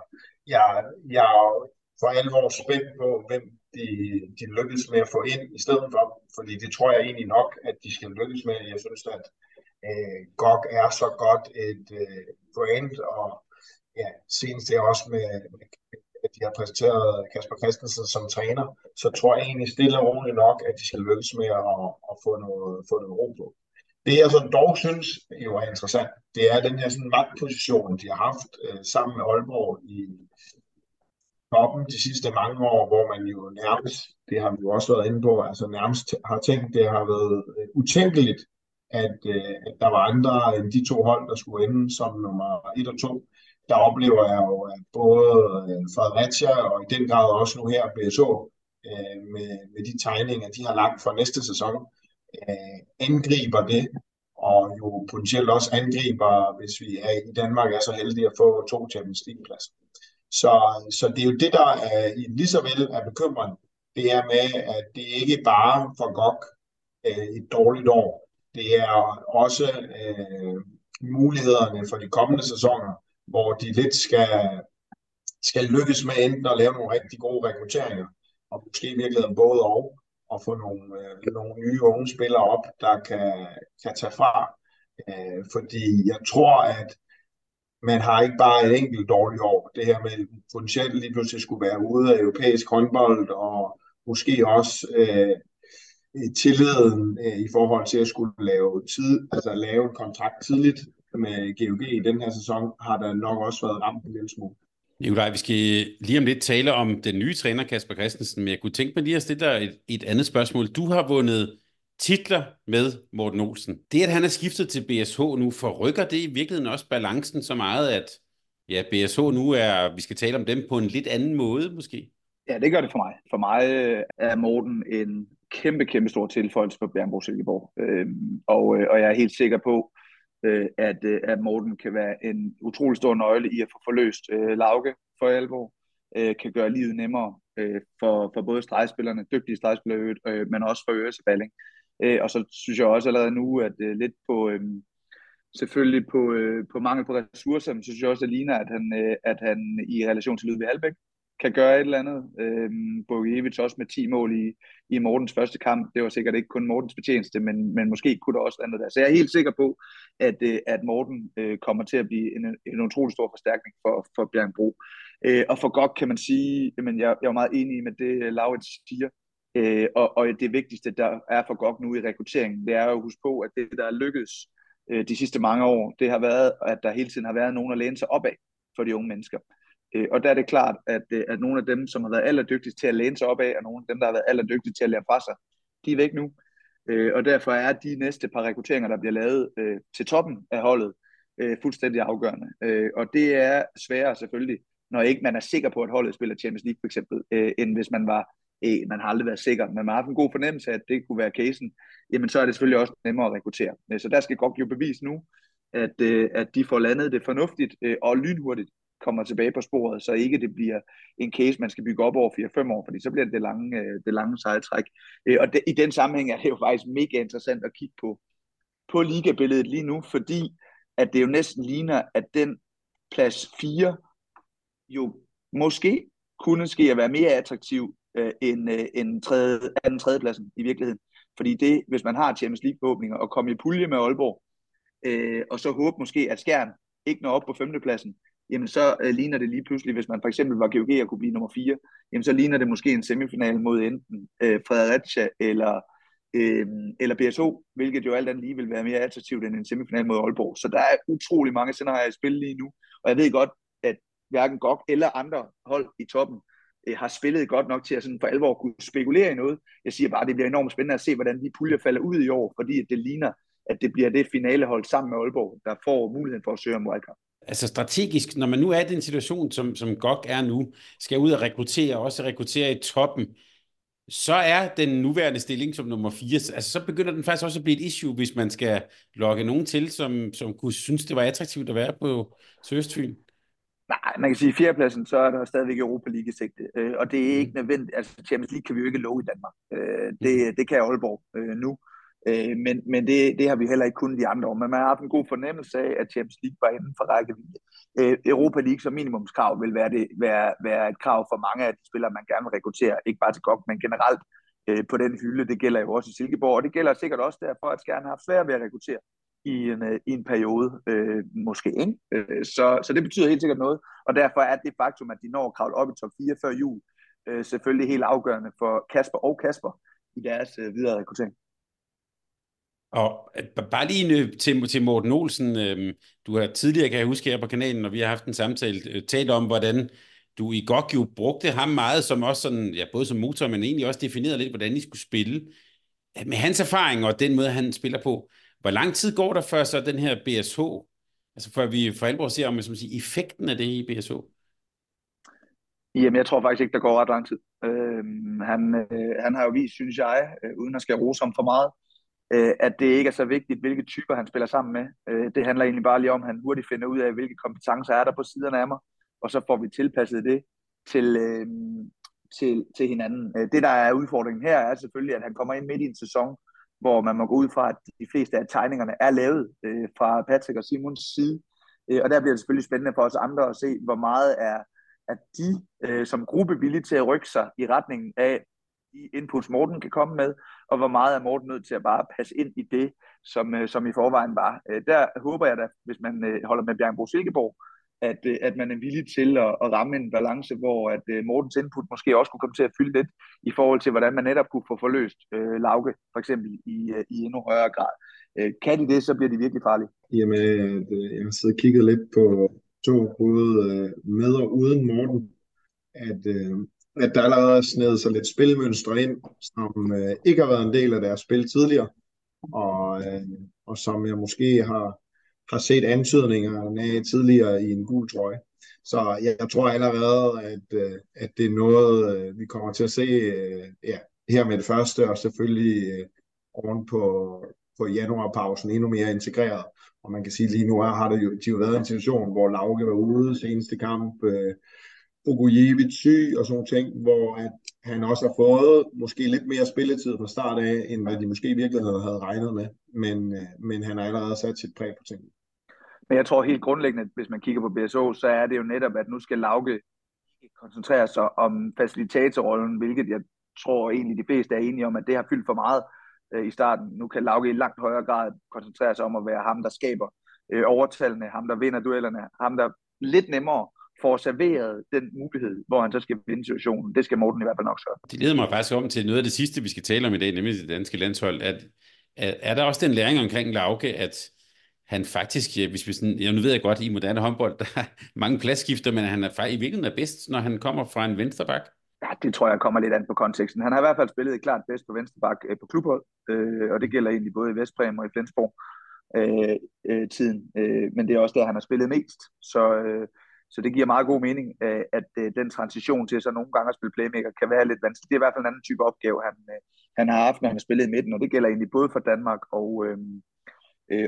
jeg, jeg er for alvor spændt på, hvem de, de lykkes med at få ind i stedet for. Fordi det tror jeg egentlig nok, at de skal lykkes med. Jeg synes, at øh, GOG er så godt et øh, brand, og ja, senest det også med, med at de har præsenteret Kasper Christensen som træner, så tror jeg egentlig stille og roligt nok, at de skal lykkes med at, at få, noget, få noget ro på. Det jeg sådan dog synes jo er interessant, det er den her sådan magtposition, de har haft øh, sammen med Aalborg i toppen de sidste mange år, hvor man jo nærmest, det har vi jo også været inde på, altså nærmest har tænkt, det har været øh, utænkeligt, at, øh, at der var andre end de to hold, der skulle ende som nummer 1 og 2. Der oplever jeg jo, at både øh, Fredericia og i den grad også nu her BSO, øh, med, med de tegninger, de har lagt for næste sæson, øh, angriber det, og jo potentielt også angriber, hvis vi er i Danmark er så heldige at få to Champions League-pladser. Så, så det er jo det, der er lige så vel er bekymrende. Det er med, at det ikke bare for GOG øh, et dårligt år. Det er også øh, mulighederne for de kommende sæsoner, hvor de lidt skal, skal lykkes med enten at lave nogle rigtig gode rekrutteringer, og måske i virkeligheden både og, at få nogle, øh, nogle nye unge spillere op, der kan, kan tage fra. Øh, fordi jeg tror, at man har ikke bare et enkelt dårligt år. Det her med potentielt lige pludselig skulle være ude af europæisk håndbold, og måske også øh, tilliden øh, i forhold til at skulle lave, tid, altså lave en kontrakt tidligt med GOG i den her sæson, har der nok også været ramt en lille smule. Nikolaj, vi skal lige om lidt tale om den nye træner, Kasper Christensen, men jeg kunne tænke mig lige at stille dig et, et andet spørgsmål. Du har vundet titler med Morten Olsen. Det, at han er skiftet til BSH nu, forrykker det i virkeligheden også balancen så meget, at ja, BSH nu er, vi skal tale om dem på en lidt anden måde måske? Ja, det gør det for mig. For mig øh, er Morten en kæmpe, kæmpe stor tilføjelse for Bjørnbro Silkeborg. Øhm, og, øh, og jeg er helt sikker på, øh, at, øh, at Morten kan være en utrolig stor nøgle i at få forløst øh, Lauke for alvor, øh, kan gøre livet nemmere øh, for, for både stregspillerne, dygtige stregspillere, øh, men også for Øres Balling. Øh, og så synes jeg også allerede nu, at øh, lidt på, øh, selvfølgelig på, øh, på mangel på ressourcer, men så synes jeg også, at ligner, at han, øh, at han i relation til Ludvig Albæk kan gøre et eller andet. Øhm, Bogiewicz også med 10 mål i, i Mortens første kamp. Det var sikkert ikke kun Mortens betjeneste, men, men måske kunne der også andet der. Så jeg er helt sikker på, at, øh, at Morten øh, kommer til at blive en, en utrolig stor forstærkning for, for Bro. Øh, og for godt kan man sige, men jeg, jeg er meget enig med det, øh, Laurits siger, øh, og, og det vigtigste, der er for godt nu i rekrutteringen, det er jo at huske på, at det, der er lykkedes øh, de sidste mange år, det har været, at der hele tiden har været nogen at læne sig op af for de unge mennesker. Øh, og der er det klart, at, øh, at nogle af dem, som har været allerdygtigst til at læne sig op af, og nogle af dem, der har været allerdygtigst til at lære fra sig, de er væk nu. Øh, og derfor er de næste par rekrutteringer, der bliver lavet øh, til toppen af holdet, øh, fuldstændig afgørende. og det er sværere selvfølgelig, når ikke man er sikker på, at holdet spiller Champions League for eksempel, end hvis man var man har aldrig været sikker, men man har haft en god fornemmelse af, at det kunne være casen, jamen så er det selvfølgelig også nemmere at rekruttere. Så der skal godt jo bevis nu, at, at de får landet det fornuftigt og lynhurtigt, kommer tilbage på sporet, så ikke det bliver en case, man skal bygge op over 4-5 år, fordi så bliver det det lange, øh, det lange sejltræk. Øh, og det, i den sammenhæng er det jo faktisk mega interessant at kigge på, på ligabilledet lige nu, fordi at det jo næsten ligner, at den plads 4 jo måske kunne ske at være mere attraktiv øh, end, øh, end tredje, anden tredjepladsen i virkeligheden. Fordi det, hvis man har Champions League-åbninger og kommer i pulje med Aalborg, øh, og så håber måske, at Skjern ikke når op på femtepladsen, jamen så øh, ligner det lige pludselig, hvis man for eksempel var GOG og kunne blive nummer 4, jamen så ligner det måske en semifinal mod enten øh, Fredericia eller, øh, eller BSO, hvilket jo alt andet lige vil være mere attraktivt end en semifinal mod Aalborg. Så der er utrolig mange scenarier i spil lige nu, og jeg ved godt, at hverken GOG eller andre hold i toppen øh, har spillet godt nok til at sådan for alvor kunne spekulere i noget. Jeg siger bare, at det bliver enormt spændende at se, hvordan de puljer falder ud i år, fordi det ligner, at det bliver det finalehold sammen med Aalborg, der får muligheden for at søge om wildcard. Altså strategisk, når man nu er i den situation, som, som GOG er nu, skal ud og rekruttere, også rekruttere i toppen, så er den nuværende stilling som nummer 4, altså så begynder den faktisk også at blive et issue, hvis man skal lokke nogen til, som, som kunne synes, det var attraktivt at være på Sørøstfyn. Nej, man kan sige, at fjerdepladsen, så er der stadigvæk Europa League i sigte, øh, og det er ikke mm. nødvendigt, altså Champions League kan vi jo ikke love i Danmark. Øh, det, mm. det kan Aalborg øh, nu, øh, men, men det, det har vi heller ikke kunnet de andre år, men man har haft en god fornemmelse af, at Champions League var inden for rækkevidde. Øh, Europa League som minimumskrav vil være, det, være, være et krav for mange af de spillere, man gerne vil rekruttere, ikke bare til GOG, men generelt øh, på den hylde. Det gælder jo også i Silkeborg, og det gælder sikkert også derfor, at Skjern har svært ved at rekruttere i en, øh, i en periode, øh, måske. Ikke? Øh, så, så det betyder helt sikkert noget, og derfor er det faktum, at de når at kravle op i top 4 før jul, øh, selvfølgelig helt afgørende for Kasper og Kasper i deres øh, videre rekruttering. Og øh, bare lige øh, til, til Morten Olsen, øh, du har tidligere, kan jeg huske her på kanalen, når vi har haft en samtale, øh, talt om, hvordan du i godt jo brugte ham meget som også sådan, ja, både som motor, men egentlig også definerede lidt, hvordan I skulle spille. Med hans erfaring og den måde, han spiller på, hvor lang tid går der før så den her BSH, altså før vi for alvor ser om som siger, effekten af det i BSH? Jamen, jeg tror faktisk ikke, der går ret lang tid. Øh, han, øh, han har jo vist, synes jeg, øh, uden at skal rose ham for meget, øh, at det ikke er så vigtigt, hvilke typer han spiller sammen med. Øh, det handler egentlig bare lige om, at han hurtigt finder ud af, hvilke kompetencer er der på siderne af mig, og så får vi tilpasset det til, øh, til, til hinanden. Øh, det, der er udfordringen her, er selvfølgelig, at han kommer ind midt i en sæson, hvor man må gå ud fra, at de fleste af tegningerne er lavet øh, fra Patrick og Simons side. Øh, og der bliver det selvfølgelig spændende for os andre at se, hvor meget er, at de øh, som gruppe villige til at rykke sig i retningen af de inputs, Morten kan komme med, og hvor meget er Morten nødt til at bare passe ind i det, som, øh, som i forvejen var. Øh, der håber jeg da, hvis man øh, holder med Bjergbro Silkeborg, at, at man er villig til at, at ramme en balance, hvor at Mortens input måske også kunne komme til at fylde lidt i forhold til, hvordan man netop kunne få forløst øh, Lauke, for eksempel i, i endnu højere grad. Øh, kan de det, så bliver de virkelig farlige. Jamen, jeg har siddet og kigget lidt på to både med og uden Morten, at, at der allerede er snedet sig lidt spilmønstre ind, som øh, ikke har været en del af deres spil tidligere, og, øh, og som jeg måske har har set antydninger af tidligere i en gul trøje. Så jeg, jeg tror allerede, at, øh, at det er noget, øh, vi kommer til at se øh, ja, her med det første, og selvfølgelig øh, oven på, på januarpausen endnu mere integreret. Og man kan sige, at lige nu har det jo, de jo været en situation, hvor Lauke var ude seneste kamp, øh, Ogujevic syg og sådan ting, hvor at han også har fået måske lidt mere spilletid fra start af, end hvad de måske i virkeligheden havde regnet med. Men, øh, men han har allerede sat sit præg på tingene. Men jeg tror helt grundlæggende, hvis man kigger på BSO, så er det jo netop, at nu skal Lauke koncentrere sig om facilitatorrollen, hvilket jeg tror egentlig de fleste er enige om, at det har fyldt for meget øh, i starten. Nu kan Lauke i langt højere grad koncentrere sig om at være ham, der skaber øh, overtallene, ham, der vinder duellerne, ham, der lidt nemmere får serveret den mulighed, hvor han så skal vinde situationen. Det skal Morten i hvert fald nok sørge. Det leder mig faktisk om til noget af det sidste, vi skal tale om i dag, nemlig det danske landshold. At, at, er der også den læring omkring Lauke, at han faktisk, hvis vi sådan, jeg nu ved jeg godt, i moderne håndbold, der er mange pladsskifter, men han er faktisk i virkeligheden er bedst, når han kommer fra en venstreback. Ja, det tror jeg kommer lidt an på konteksten. Han har i hvert fald spillet klart bedst på venstreback øh, på klubhold, øh, og det gælder egentlig både i Vestbrem og i Flensborg øh, øh, tiden. Øh, men det er også der, han har spillet mest. Så, øh, så det giver meget god mening, øh, at øh, den transition til så nogle gange at spille playmaker kan være lidt vanskelig. Det er i hvert fald en anden type opgave, han, øh, han har haft, når han har spillet i midten, og det gælder egentlig både for Danmark og, øh,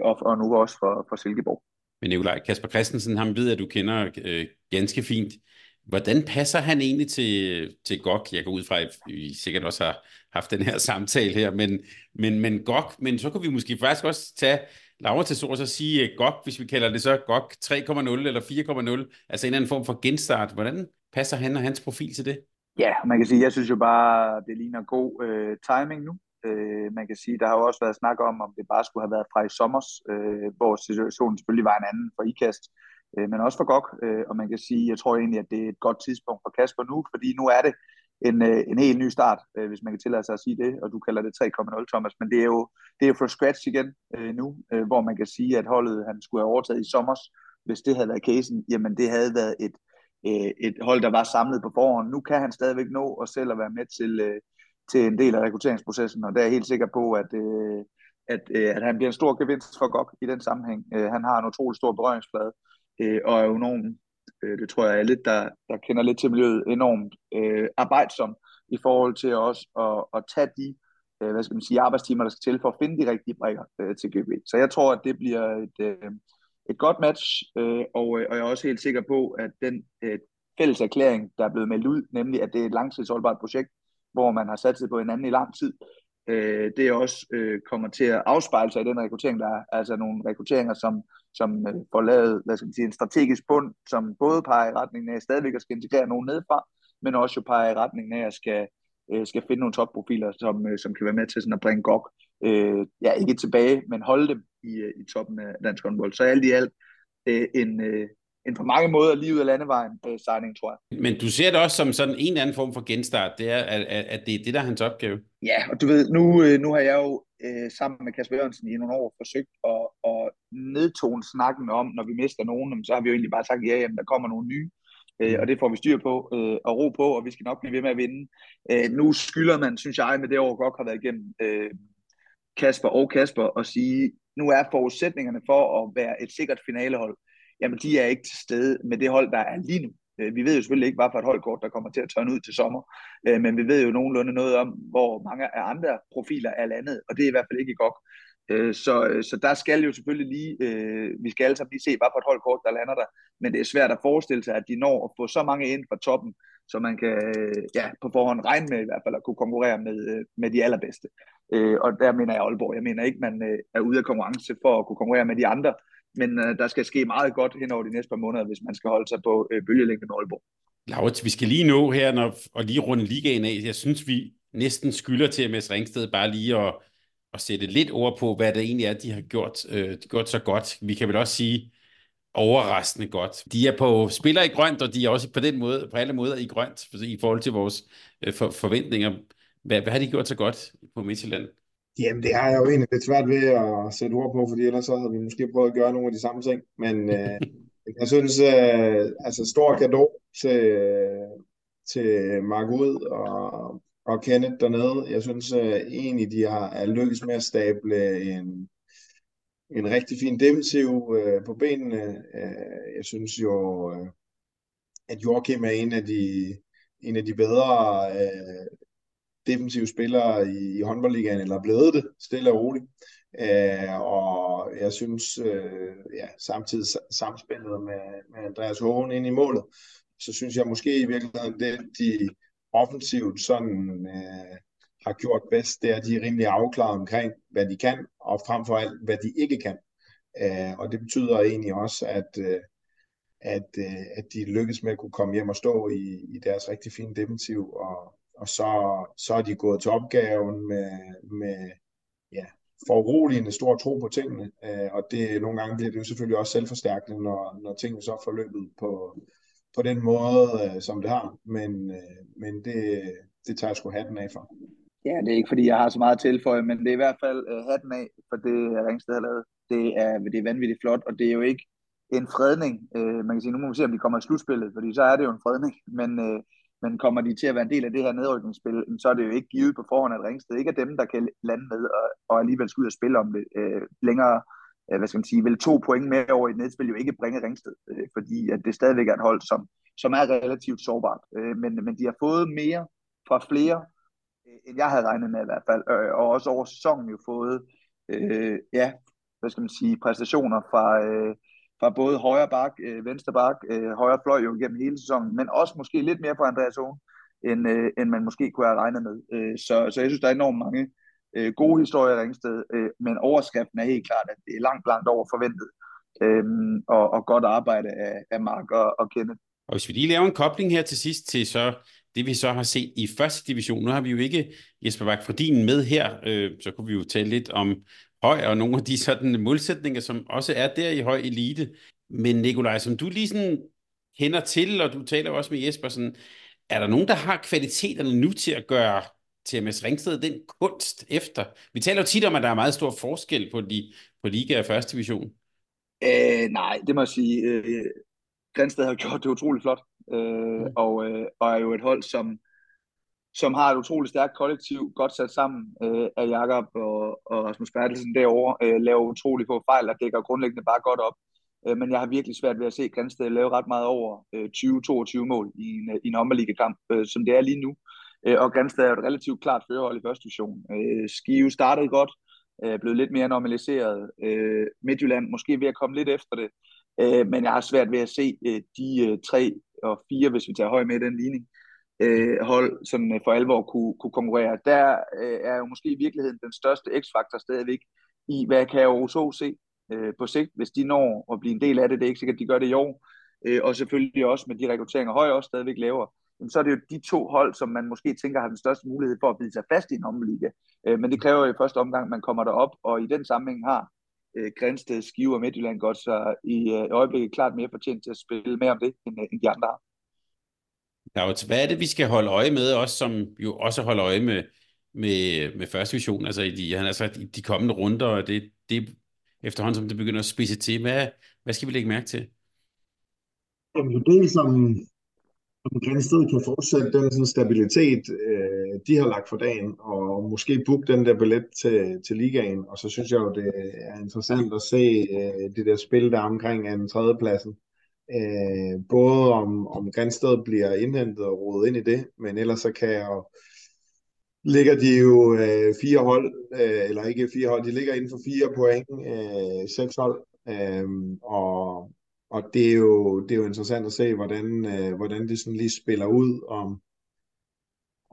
og, og nu også for, for Silkeborg. Men Nikolaj, Kasper Christensen, ham ved at du kender øh, ganske fint. Hvordan passer han egentlig til, til GOG? Jeg går ud fra, at I sikkert også har haft den her samtale her, men, men, men GOG, men så kan vi måske faktisk også tage Laura til så sige øh, uh, GOG, hvis vi kalder det så GOG 3.0 eller 4.0, altså en eller anden form for genstart. Hvordan passer han og hans profil til det? Ja, man kan sige, jeg synes jo bare, det ligner god øh, timing nu. Øh, man kan sige, der har jo også været snak om, om det bare skulle have været fra i sommer, øh, hvor situationen selvfølgelig var en anden for IKAST, øh, men også for GOG. Øh, og man kan sige, jeg tror egentlig, at det er et godt tidspunkt for Kasper nu, fordi nu er det en, øh, en helt ny start, øh, hvis man kan tillade sig at sige det, og du kalder det 3.0 Thomas, men det er jo, det er jo scratch igen øh, nu, øh, hvor man kan sige, at holdet han skulle have overtaget i sommer, hvis det havde været casen, jamen det havde været et, øh, et hold, der var samlet på forhånd. Nu kan han stadigvæk nå og selv at være med til, øh, til en del af rekrutteringsprocessen, og der er jeg helt sikker på, at, øh, at, øh, at han bliver en stor gevinst for GOG i den sammenhæng. Øh, han har en utrolig stor berøringsflade, øh, og er jo nogen øh, det tror jeg alle, der, der kender lidt til miljøet, enormt øh, arbejdsom i forhold til også at, at tage de øh, hvad skal man sige, arbejdstimer, der skal til for at finde de rigtige brækker øh, til GB. Så jeg tror, at det bliver et, øh, et godt match, øh, og, øh, og jeg er også helt sikker på, at den øh, fælles erklæring, der er blevet meldt ud, nemlig at det er et langtidsholdbart projekt, hvor man har sat sig på hinanden i lang tid, øh, det også øh, kommer til at afspejle sig i den rekruttering, der er. Altså nogle rekrutteringer, som, som øh, får lavet hvad skal man sige, en strategisk bund, som både peger i retningen af stadigvæk at skal integrere nogen nedefra, men også jo peger i retningen af at skal, øh, skal finde nogle topprofiler, som, øh, som kan være med til sådan at bringe GOG, øh, ja ikke tilbage, men holde dem i, øh, i toppen af dansk håndbold. Så alt i alt øh, en, øh, en på mange måder lige ud af landevejen øh, signing, tror jeg. Men du ser det også som sådan en eller anden form for genstart, det er, at, at det er det, der er hans opgave. Ja, og du ved, nu, øh, nu har jeg jo øh, sammen med Kasper Jørgensen i nogle år forsøgt at, at nedtone snakken om, når vi mister nogen, så har vi jo egentlig bare sagt, ja, jamen, der kommer nogle nye. Øh, og det får vi styr på øh, og ro på, og vi skal nok blive ved med at vinde. Øh, nu skylder man, synes jeg, med det år godt har været igennem, øh, Kasper og Kasper, at sige, nu er forudsætningerne for at være et sikkert finalehold, jamen de er ikke til stede med det hold, der er lige nu. Øh, vi ved jo selvfølgelig ikke, hvad for et holdkort, der kommer til at tørne ud til sommer, øh, men vi ved jo nogenlunde noget om, hvor mange af andre profiler er landet, og det er i hvert fald ikke i GOG. Øh, så, så der skal jo selvfølgelig lige, vi skal alle sammen lige se, hvad for et holdkort, der lander der, men det er svært at forestille sig, at de når at få så mange ind fra toppen, så man kan ja, på forhånd regne med i hvert fald at kunne konkurrere med, med de allerbedste. Og der mener jeg Aalborg. Jeg mener ikke, man er ude af konkurrence for at kunne konkurrere med de andre, men øh, der skal ske meget godt hen over de næste par måneder, hvis man skal holde sig på øh, bølgelængde med Aalborg. Laurits, vi skal lige nå her når, og lige runde ligaen af. Jeg synes, vi næsten skylder til MS Ringsted bare lige at, at sætte lidt ord på, hvad det egentlig er, de har gjort, øh, gjort så godt. Vi kan vel også sige overraskende godt. De er på spiller i grønt, og de er også på den måde, på alle måder i grønt, i forhold til vores øh, for, forventninger. Hvad, hvad har de gjort så godt på Midtjylland? Jamen, det har jeg jo egentlig lidt svært ved at sætte ord på, fordi ellers så havde vi måske prøvet at gøre nogle af de samme ting. Men øh, jeg synes, øh, altså stor gave til, til Mark Ud og, og Kenneth dernede. Jeg synes øh, egentlig, de har er lykkes med at stable en, en rigtig fin defensiv øh, på benene. Øh, jeg synes jo, øh, at Joachim er en af de, en af de bedre øh, defensive spillere i, i håndboldligaen, eller blevet det, stille og roligt. Øh, og jeg synes, øh, ja, samtidig samspillet med, med Andreas Hågen ind i målet, så synes jeg måske i virkeligheden, det de offensivt sådan øh, har gjort bedst, det er, at de er rimelig afklaret omkring, hvad de kan, og frem for alt, hvad de ikke kan. Øh, og det betyder egentlig også, at, øh, at, øh, at de lykkes med at kunne komme hjem og stå i, i deres rigtig fine defensiv, og, og så, så er de gået til opgaven med, med ja, foruroligende stor tro på tingene, øh, og det nogle gange bliver det jo selvfølgelig også selvforstærkende, når, når tingene så er forløbet på, på den måde, øh, som det har, men, øh, men det, det tager jeg sgu hatten af for. Ja, det er ikke fordi, jeg har så meget tilføje, men det er i hvert fald øh, hatten af for det, øh, Ringsted har lavet. Det er, det er vanvittigt flot, og det er jo ikke en fredning. Øh, man kan sige, nu må vi se, om de kommer i slutspillet, fordi så er det jo en fredning, men, øh, men kommer de til at være en del af det her nedrykningsspil, så er det jo ikke givet på forhånd, at Ringsted ikke er dem, der kan lande med og, og alligevel skal ud og spille om det øh, længere. Øh, hvad skal man sige, vel to point mere over i et nedspil jo ikke bringe Ringsted, øh, fordi at det stadigvæk er et hold, som, som er relativt sårbart. Øh, men, men de har fået mere fra flere, øh, end jeg havde regnet med i hvert fald, øh, og også over sæsonen jo fået, øh, ja, hvad skal man sige, præstationer fra, øh, fra både højre bak, øh, venstre bak, øh, højre fløj jo gennem hele sæsonen, men også måske lidt mere fra Andreas Owen, end, øh, end man måske kunne have regnet med. Øh, så, så jeg synes, der er enormt mange øh, gode historier i Ringsted, øh, men overskriften er helt klart, at det er langt, langt over forventet, øh, og, og godt arbejde af, af Mark og, og Kenneth. Og hvis vi lige laver en kobling her til sidst til så det vi så har set i første division, nu har vi jo ikke Jesper Bak din med her, øh, så kunne vi jo tale lidt om høj, og nogle af de sådan målsætninger, som også er der i høj elite. Men Nikolaj, som du lige sådan kender til, og du taler også med Jesper, sådan, er der nogen, der har kvaliteterne nu til at gøre TMS Ringsted den kunst efter? Vi taler jo tit om, at der er meget stor forskel på, de, på Liga og første division. Øh, nej, det må jeg sige. Øh, Grænsted har gjort det utroligt flot. øh, mm. og, øh, og er jo et hold, som, som har et utroligt stærkt kollektiv, godt sat sammen øh, af Jakob og, og Rasmus Bertelsen derovre, øh, laver utroligt på fejl og dækker grundlæggende bare godt op. Øh, men jeg har virkelig svært ved at se Grænsted lave ret meget over øh, 20-22 mål i en, øh, i en ommerligekamp, øh, som det er lige nu. Øh, og Grænsted er et relativt klart førerhold i første division. Øh, Skive startede godt, øh, blevet lidt mere normaliseret. Øh, Midtjylland måske ved at komme lidt efter det, øh, men jeg har svært ved at se øh, de øh, tre og fire, hvis vi tager høj med den ligning, øh, hold sådan øh, for alvor kunne, kunne konkurrere. Der øh, er jo måske i virkeligheden den største x-faktor stadigvæk i, hvad kan Aarhus se øh, på sigt, hvis de når at blive en del af det. Det er ikke sikkert, at de gør det i år. Øh, og selvfølgelig også med de rekrutteringer, høj også stadigvæk laver. Jamen, så er det jo de to hold, som man måske tænker har den største mulighed for at bide sig fast i en omliga. Øh, men det kræver jo i første omgang, at man kommer derop, og i den sammenhæng har øh, Grænsted, Skive og Midtjylland godt så i øh, øjeblikket klart mere fortjent til at spille mere om det, end, øh, end de andre har. Ja, hvad er det, vi skal holde øje med, også som jo også holder øje med, med, med første division, altså i de, han har sagt, i de kommende runder, og det, det efterhånden, som det begynder at spidse til. Hvad, hvad skal vi lægge mærke til? Jamen, det som, som Grænsted kan fortsætte den sådan stabilitet, øh, de har lagt for dagen, og måske booke den der billet til, til ligaen. Og så synes jeg jo, det er interessant at se øh, det der spil der omkring en tredjepladsen. Øh, både om, om Grænsted bliver indhentet og rodet ind i det, men ellers så kan jeg jo ligger de jo øh, fire hold, øh, eller ikke fire hold, de ligger inden for fire point, øh, seks hold, øh, og, og det, er jo, det er jo interessant at se, hvordan, øh, hvordan det sådan lige spiller ud, om,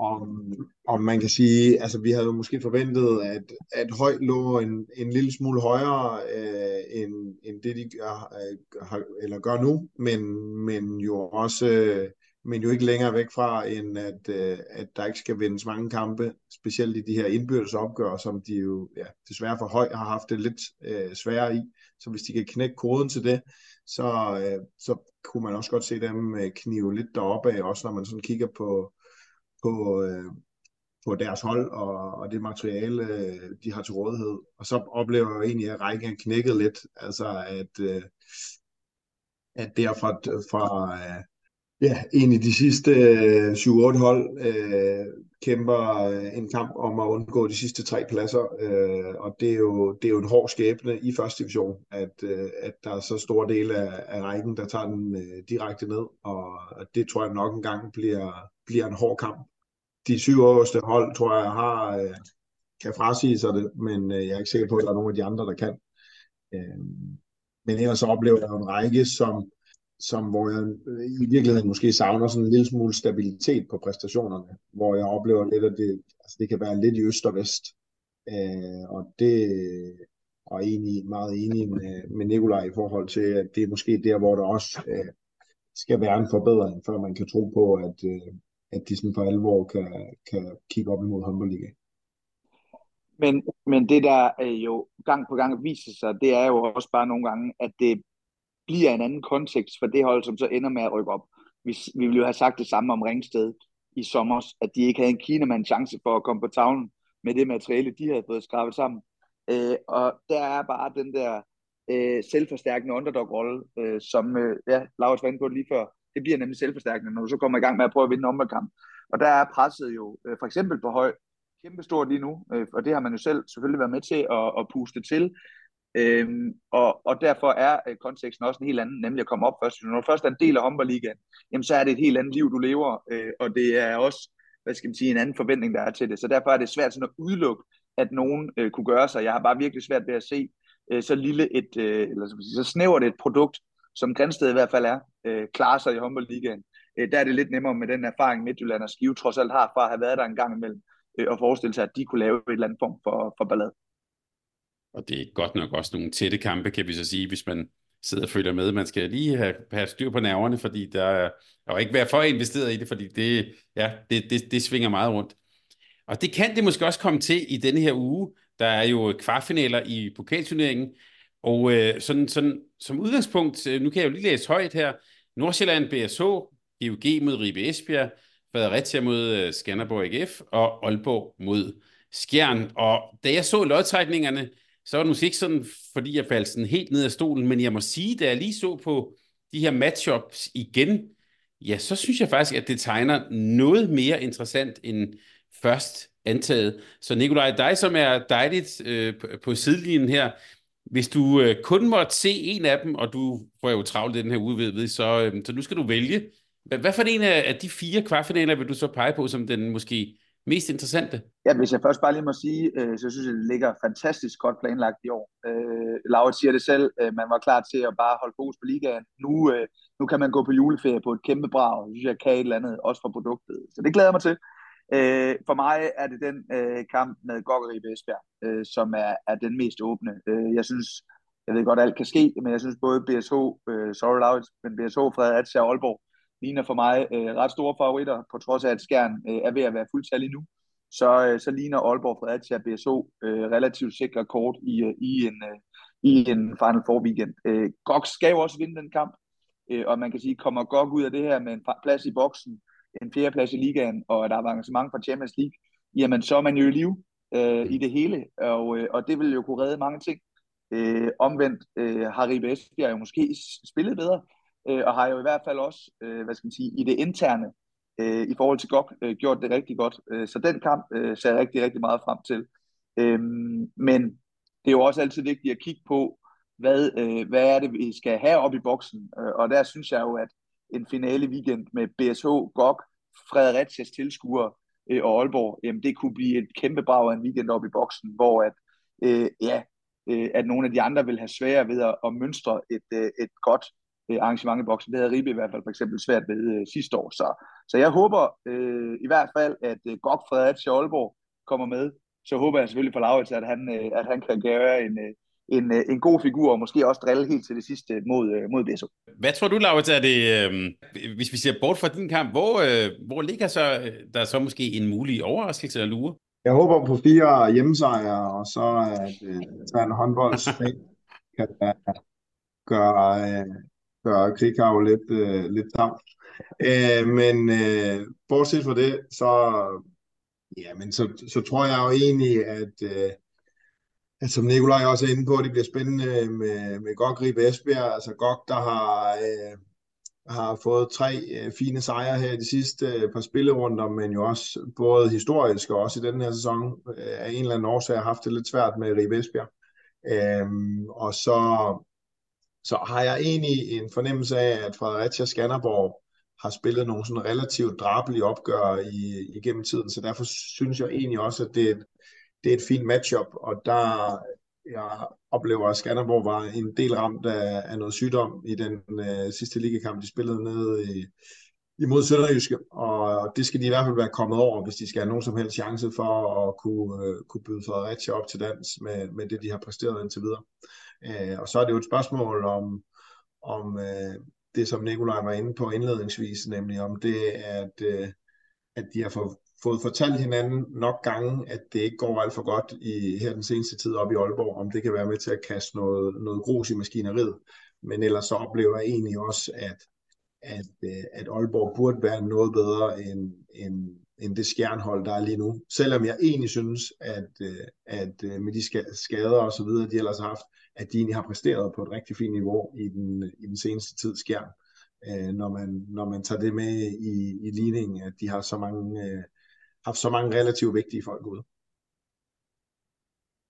om, om man kan sige, altså vi havde jo måske forventet, at, at høj lå en, en lille smule højere øh, end, end det de gør, øh, eller gør nu, men, men jo også øh, men jo ikke længere væk fra, end at, øh, at der ikke skal vindes mange kampe, specielt i de her indbyrdes opgør, som de jo ja, desværre for høj har haft det lidt øh, sværere i. Så hvis de kan knække koden til det, så, øh, så kunne man også godt se dem øh, knive lidt deroppe af, også når man sådan kigger på, på, øh, på deres hold og, og det materiale, øh, de har til rådighed. Og så oplever jeg egentlig, at rækken er knækket lidt, altså at, øh, at derfra fra, øh, Ja, en af de sidste øh, 7-8 hold øh, kæmper øh, en kamp om at undgå de sidste tre pladser, øh, og det er, jo, det er jo en hård skæbne i første division, at, øh, at der er så stor del af, af rækken, der tager den øh, direkte ned, og det tror jeg nok engang bliver, bliver en hård kamp. De syv øverste hold, tror jeg, har, øh, kan frasige sig det, men øh, jeg er ikke sikker på, at der er nogen af de andre, der kan. Øh, men ellers så oplever jeg en række, som som, hvor jeg øh, i virkeligheden måske savner sådan en lille smule stabilitet på præstationerne, hvor jeg oplever lidt, at det, altså det kan være lidt i øst og vest. Øh, og det og enig, meget enig med, med Nikolaj i forhold til, at det er måske der, hvor der også øh, skal være en forbedring, før man kan tro på, at, øh, at de sådan for alvor kan, kan kigge op imod håndboldligaen. Men, men det, der øh, jo gang på gang viser sig, det er jo også bare nogle gange, at det bliver en anden kontekst for det hold, som så ender med at rykke op. Vi, vi ville jo have sagt det samme om Ringsted i sommer, at de ikke havde en kinemand chance for at komme på tavlen med det materiale, de havde fået skrabet sammen. Øh, og der er bare den der øh, selvforstærkende underdog-rolle, øh, som øh, ja, Lars var inde på lige før. Det bliver nemlig selvforstærkende, når du så kommer i gang med at prøve at vinde en kamp. Og der er presset jo øh, for eksempel på høj kæmpestort lige nu, øh, og det har man jo selv selvfølgelig været med til at, at puste til. Øhm, og, og derfor er øh, konteksten også en helt anden, nemlig at komme op først. Når du først er en del af håndboldligaen, jamen så er det et helt andet liv, du lever, øh, og det er også, hvad skal man sige, en anden forventning, der er til det. Så derfor er det svært sådan at udelukke, at nogen øh, kunne gøre sig. Jeg har bare virkelig svært ved at se øh, så lille et, øh, eller så, sige, så snævert et produkt, som Grænsted i hvert fald er, øh, klarer sig i håndboldligaen. Øh, der er det lidt nemmere med den erfaring, Midtjylland og Skive trods alt har fra at have været der en gang imellem, øh, og forestille sig, at de kunne lave et eller andet form for, for ballade. Og det er godt nok også nogle tætte kampe, kan vi så sige, hvis man sidder og følger med. Man skal lige have, have styr på nerverne, fordi der er, og ikke være for investeret i det, fordi det, ja, det, det, det svinger meget rundt. Og det kan det måske også komme til i denne her uge. Der er jo kvartfinaler i pokalturneringen, og øh, sådan, sådan, som udgangspunkt, øh, nu kan jeg jo lige læse højt her, Nordsjælland BSH, GOG mod Ribe Esbjerg, Fredericia mod øh, Skanderborg AGF og Aalborg mod Skjern. Og da jeg så lodtrækningerne, så var det måske ikke sådan, fordi jeg faldt sådan helt ned af stolen, men jeg må sige, da jeg lige så på de her matchups igen, ja, så synes jeg faktisk, at det tegner noget mere interessant end først antaget. Så Nikolaj, dig som er dejligt øh, på sidelinjen her, hvis du øh, kun måtte se en af dem, og du prøver jo travlt den her uge, ved, ved så, øh, så nu skal du vælge. Hvad for en af, af de fire kvartfinaler vil du så pege på som den måske mest interessante? Ja, hvis jeg først bare lige må sige, øh, så synes jeg, det ligger fantastisk godt planlagt i år. Øh, Laura siger det selv, øh, man var klar til at bare holde fokus på ligaen. Nu, øh, nu kan man gå på juleferie på et kæmpe brag. Jeg synes, jeg kan et eller andet, også for produktet. Så det glæder jeg mig til. Øh, for mig er det den øh, kamp med Gokkeri Esbjerg, øh, som er, er den mest åbne. Øh, jeg synes, jeg ved godt, alt kan ske, men jeg synes både BSH, øh, sorry Laurits, men BSH, Fredericia og Aalborg ligner for mig øh, ret store favoritter, på trods af, at Skjern øh, er ved at være fuldtallig nu. Så, øh, så ligner Aalborg, Fredericia og BSH øh, relativt sikre kort i, øh, i, en, øh, i en Final Four weekend. Øh, Gok skal jo også vinde den kamp, øh, og man kan sige, kommer Gok ud af det her med en plads i boksen, en fjerdeplads i ligaen, og et avancement fra Champions League, jamen så er man jo i live øh, i det hele, og, øh, og det vil jo kunne redde mange ting. Øh, omvendt øh, har Ribe Esbjerg jo måske spillet bedre, øh, og har jo i hvert fald også, øh, hvad skal man sige, i det interne, øh, i forhold til GOG, øh, gjort det rigtig godt. Øh, så den kamp øh, ser jeg rigtig, rigtig meget frem til. Øh, men det er jo også altid vigtigt at kigge på, hvad, øh, hvad er det, vi skal have op i boksen. Øh, og der synes jeg jo, at en finale weekend med BSH, GOG, Fredericias tilskuere øh, og Aalborg, jamen det kunne blive et kæmpe brag af en weekend op i boksen, hvor at, øh, ja, øh, at nogle af de andre vil have svære ved at, at mønstre et, øh, et godt øh, arrangement i boksen. Det havde Ribe i hvert fald for eksempel svært ved øh, sidste år. Så, så jeg håber øh, i hvert fald, at øh, GOG, Fredericia og Aalborg kommer med. Så håber jeg selvfølgelig på Laurits, at han, øh, at han kan gøre en, øh, en, øh, en god figur, og måske også drille helt til det sidste mod, øh, mod BSO. Hvad tror du, Laurits, er det, øh, hvis vi ser bort fra din kamp, hvor, øh, hvor ligger så, der så måske en mulig overraskelse at lure? Jeg håber på fire hjemmesejre, og så at øh, tage en håndboldsfag kan gøre, øh, gøre Krikau lidt, øh, lidt tamt. Øh, men øh, bortset fra det, så, ja, men så, så tror jeg jo egentlig, at øh, at som Nikolaj også er inde på, det bliver spændende med, med godt gribe Esbjerg. Altså godt der har, øh, har fået tre øh, fine sejre her i de sidste øh, par spillerunder, men jo også både historisk og også i den her sæson øh, af en eller anden årsag har haft det lidt svært med Ribe Esbjerg. Øh, og så, så har jeg egentlig en fornemmelse af, at Fredericia Skanderborg har spillet nogle sådan relativt drabelige opgør i, igennem tiden, så derfor synes jeg egentlig også, at det er et, det er et fint matchup, og der jeg oplever, at Skanderborg var en del ramt af, af noget sygdom i den øh, sidste ligekamp, de spillede nede i, imod Sønderjyske, og det skal de i hvert fald være kommet over, hvis de skal have nogen som helst chance for at kunne, øh, kunne byde Fredericia op til dans med, med det, de har præsteret indtil videre. Øh, og så er det jo et spørgsmål om, om øh, det, som Nikolaj var inde på indledningsvis, nemlig om det, at, øh, at de har fået fået fortalt hinanden nok gange, at det ikke går alt for godt i her den seneste tid op i Aalborg, om det kan være med til at kaste noget, noget grus i maskineriet. Men ellers så oplever jeg egentlig også, at, at, øh, at Aalborg burde være noget bedre end, end, end det skjernhold, der er lige nu. Selvom jeg egentlig synes, at, øh, at øh, med de skader og så videre, de ellers har haft, at de egentlig har præsteret på et rigtig fint niveau i den, i den seneste tid skjern. Når man, når man tager det med i, i ligningen, at de har så mange haft så mange relativt vigtige folk ude.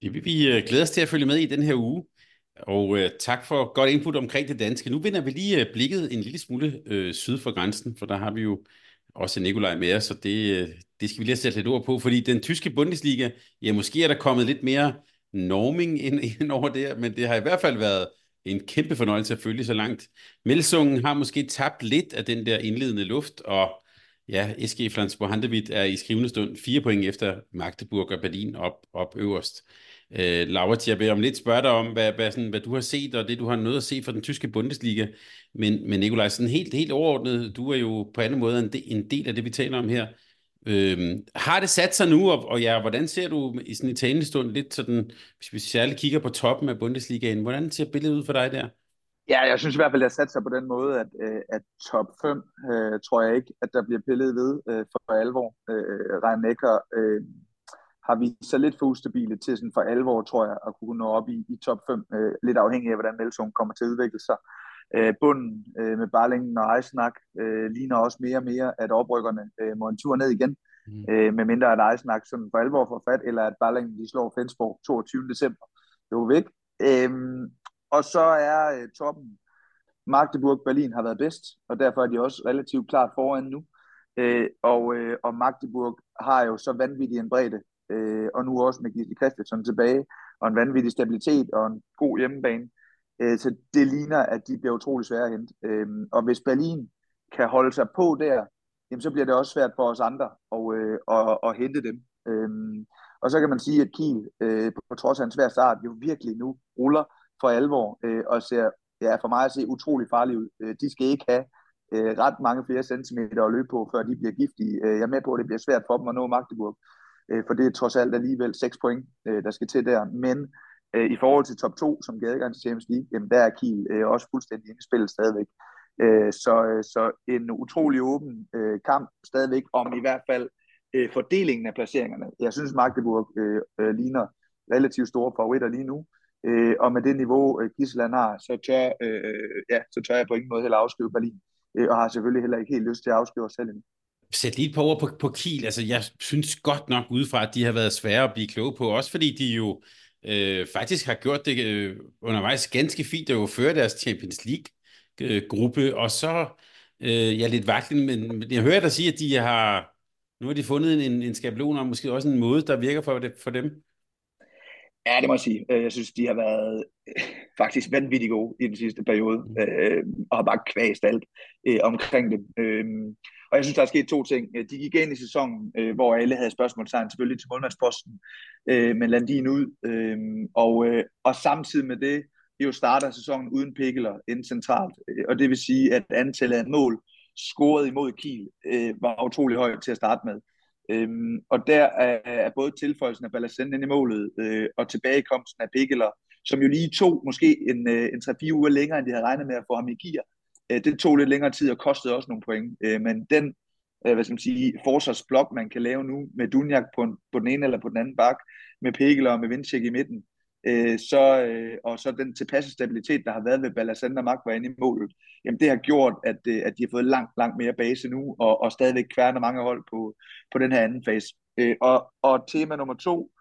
Det vil vi øh, glæde os til at følge med i den her uge. Og øh, tak for godt input omkring det danske. Nu vender vi lige øh, blikket en lille smule øh, syd for grænsen, for der har vi jo også Nikolaj med os, så det, det skal vi lige sætte lidt ord på, fordi den tyske Bundesliga, ja, måske er der kommet lidt mere norming ind, ind over der, men det har i hvert fald været en kæmpe fornøjelse at følge så langt. Melsungen har måske tabt lidt af den der indledende luft, og Ja, SG Flensborg Handewitt er i skrivende stund fire point efter Magdeburg og Berlin op, op øverst. Øh, Laura, jeg vil om lidt spørge dig om, hvad, hvad, sådan, hvad du har set, og det du har nødt at se fra den tyske Bundesliga. Men, men Nikolaj, sådan helt, helt overordnet, du er jo på anden måde en del, en del af det, vi taler om her. Øh, har det sat sig nu, og, og ja, hvordan ser du i sådan en talende stund lidt sådan, hvis vi særligt kigger på toppen af Bundesligaen, hvordan ser billedet ud for dig der? Ja, jeg synes i hvert fald, at det har sat sig på den måde, at, øh, at top 5 øh, tror jeg ikke, at der bliver pillet ved øh, for alvor. Øh, Ryan Necker øh, har vist sig lidt for ustabile til sådan for alvor, tror jeg, at kunne nå op i, i top 5, øh, lidt afhængig af, hvordan Nelson kommer til at udvikle sig. Øh, bunden øh, med Barlingen og Eisnak øh, ligner også mere og mere, at oprykkerne øh, må en tur ned igen, mm. øh, med mindre at Eisnak sådan for alvor får fat, eller at Barlingen de slår Flensborg 22. december. Det var væk. Øhm, og så er øh, toppen Magdeburg Berlin har været bedst, og derfor er de også relativt klart foran nu. Øh, og, øh, og Magdeburg har jo så vanvittig en bredde, øh, og nu også med Gisle Christensen tilbage, og en vanvittig stabilitet og en god hjemmebane. Øh, så det ligner, at de bliver utrolig svære at hente. Øh, og hvis Berlin kan holde sig på der, jamen, så bliver det også svært for os andre at, øh, at, at hente dem. Øh, og så kan man sige, at Kiel, øh, på trods af en svær start, jo virkelig nu ruller for alvor, øh, og ser ja, for mig at se utrolig farligt ud. Øh, de skal ikke have øh, ret mange flere centimeter at løbe på, før de bliver giftige. Øh, jeg er med på, at det bliver svært for dem at nå Magdeburg, øh, for det er trods alt alligevel 6 point, øh, der skal til der. Men øh, i forhold til top 2, som gav adgang til Champions League, jamen der er Kiel øh, også fuldstændig inde i spillet stadigvæk. Øh, så, øh, så en utrolig åben øh, kamp stadigvæk om i hvert fald øh, fordelingen af placeringerne. Jeg synes, Magdeburg øh, øh, ligner relativt store favoritter lige nu. Øh, og med det niveau, øh, Gisland har, så tør, øh, ja, så tør jeg på ingen måde heller afskrive Berlin. Øh, og har selvfølgelig heller ikke helt lyst til at afskrive os selv endnu. Sæt lige på over på, på Kiel. Altså, jeg synes godt nok udefra, at de har været svære at blive kloge på. Også fordi de jo øh, faktisk har gjort det øh, undervejs ganske fint at jo føre deres Champions League-gruppe. Øh, og så, øh, er lidt vaklen, men jeg hører dig sige, at de har, nu har de fundet en, en skabelon og måske også en måde, der virker for, det, for dem. Ja, det må jeg sige. Øh, jeg synes, de har været øh, faktisk vanvittigt gode i den sidste periode, mm. øh, og har bare kvæst alt øh, omkring dem. Øh, og jeg synes, der er sket to ting. De gik ind i sæsonen, øh, hvor alle havde spørgsmålstegn selvfølgelig til målmandsposten, øh, men Landin ud. Øh, og, øh, og samtidig med det, de jo starter sæsonen uden Pikkeler ind centralt. Og det vil sige, at antallet af mål scoret imod Kiel øh, var utrolig højt til at starte med. Øhm, og der er, er både tilføjelsen af Balacen ind i målet øh, og tilbagekomsten af Pikkeler, som jo lige tog måske en, øh, en 3-4 uger længere, end de havde regnet med at få ham i gear. Øh, det tog lidt længere tid og kostede også nogle point. Øh, men den øh, hvad skal man sige, forsvarsblok, man kan lave nu med Dunjak på, en, på den ene eller på den anden bak, med Pikkeler og med Vindtjek i midten, øh, så, øh, og så den tilpasse stabilitet, der har været ved Balasander Mark var inde i målet, jamen det har gjort, at, øh, at de har fået langt, langt mere base nu, og, og stadigvæk kværner mange hold på, på den her anden fase. Øh, og, og tema nummer to,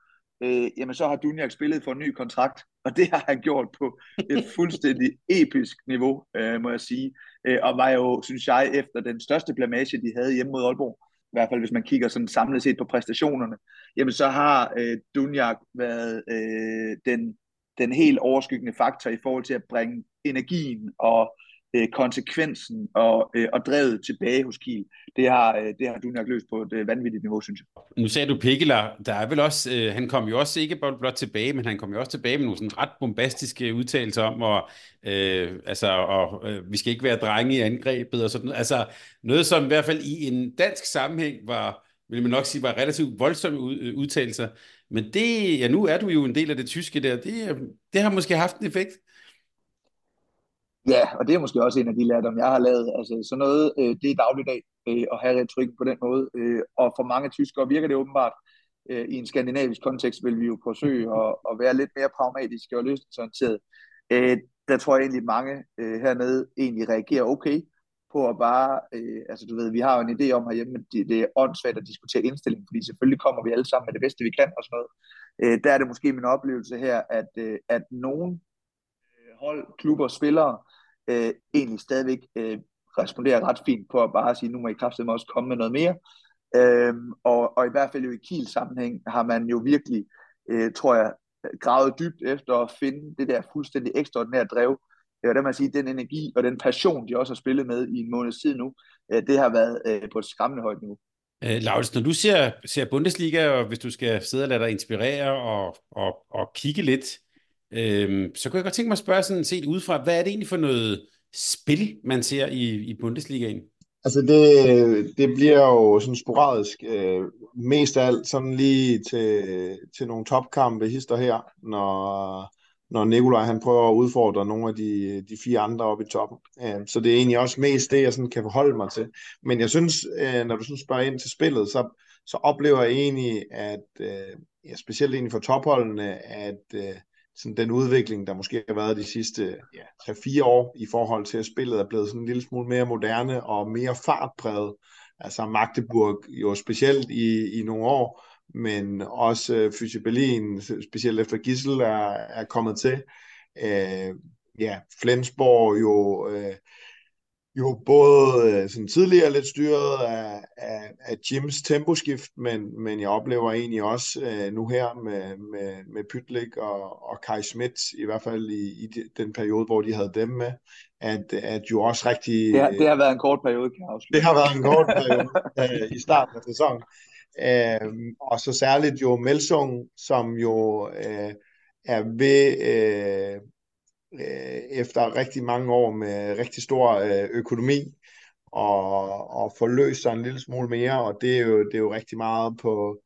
øh, jamen så har Dunjak spillet for en ny kontrakt, og det har han gjort på et fuldstændig episk niveau, øh, må jeg sige, øh, og var jo, synes jeg, efter den største blamage, de havde hjemme mod Aalborg, i hvert fald hvis man kigger sådan samlet set på præstationerne, jamen så har øh, Dunjak været øh, den, den helt overskyggende faktor i forhold til at bringe energien og øh, konsekvensen og, øh, og drevet tilbage hos Kiel. Det har, øh, det har du nok løst på et øh, vanvittigt niveau, synes jeg. Nu sagde du Pikkeler, der er vel også, øh, han kom jo også ikke blot tilbage, men han kom jo også tilbage med nogle sådan ret bombastiske udtalelser om, og, øh, altså, og øh, vi skal ikke være drenge i angrebet og sådan Altså noget, som i hvert fald i en dansk sammenhæng var, vil man nok sige, var relativt voldsomme øh, udtalelser. Men det, ja, nu er du jo en del af det tyske der, det, øh, det har måske haft en effekt. Ja, og det er måske også en af de lærdomme, jeg har lavet. Altså sådan noget, øh, det er dagligdag øh, at have retorikken på den måde. Øh, og for mange tyskere virker det åbenbart. Øh, I en skandinavisk kontekst vil vi jo forsøge at, at være lidt mere pragmatiske og løsningsorienterede. Øh, der tror jeg egentlig, mange øh, hernede egentlig reagerer okay på at bare, øh, altså du ved, vi har jo en idé om herhjemme, at det, det er åndssvagt at diskutere indstilling, fordi selvfølgelig kommer vi alle sammen med det bedste, vi kan og sådan noget. Øh, der er det måske min oplevelse her, at, øh, at nogen hold, klubber, spillere øh, egentlig stadigvæk øh, responderer ret fint på at bare sige, nu må I kraftedeme også komme med noget mere. Øhm, og, og i hvert fald jo i Kiel sammenhæng har man jo virkelig, øh, tror jeg, gravet dybt efter at finde det der fuldstændig ekstraordinære drev. Og der man sige, den energi og den passion, de også har spillet med i en måneds tid nu, øh, det har været øh, på et skræmmende højt niveau. Øh, Laurits, når du ser, ser Bundesliga, og hvis du skal sidde og lade dig inspirere og, og, og kigge lidt, Øhm, så kunne jeg godt tænke mig at spørge sådan set udefra, hvad er det egentlig for noget spil, man ser i, i Bundesligaen? Altså det, det bliver jo sådan sporadisk, øh, mest af alt sådan lige til, til nogle topkampe hister her, når, når Nikolaj han prøver at udfordre nogle af de, de fire andre oppe i toppen. Øh, så det er egentlig også mest det, jeg sådan kan forholde mig til. Men jeg synes, øh, når du sådan spørger ind til spillet, så, så oplever jeg egentlig, at øh, ja, specielt egentlig for topholdene, at øh, sådan den udvikling, der måske har været de sidste ja, 3-4 år i forhold til, at spillet er blevet sådan en lille smule mere moderne og mere fartpræget. Altså Magdeburg jo specielt i, i nogle år, men også øh, Fysi Berlin, specielt efter Gissel er, er kommet til. Øh, ja, Flensborg jo øh, jo både øh, sådan tidligere lidt styret af, af, af Jims temposkift, men, men jeg oplever egentlig også øh, nu her med, med, med Pytlik og, og Kai Schmidt, i hvert fald i, i den periode, hvor de havde dem med, at, at jo også rigtig... Det har, det har været en kort periode, kan jeg afslutte. Det har været en kort periode øh, i starten af sæsonen. Øh, og så særligt jo Melsung, som jo øh, er ved... Øh, øh, efter rigtig mange år med rigtig stor øh, økonomi og, og få løst sig en lille smule mere, og det er jo, det er jo rigtig meget på,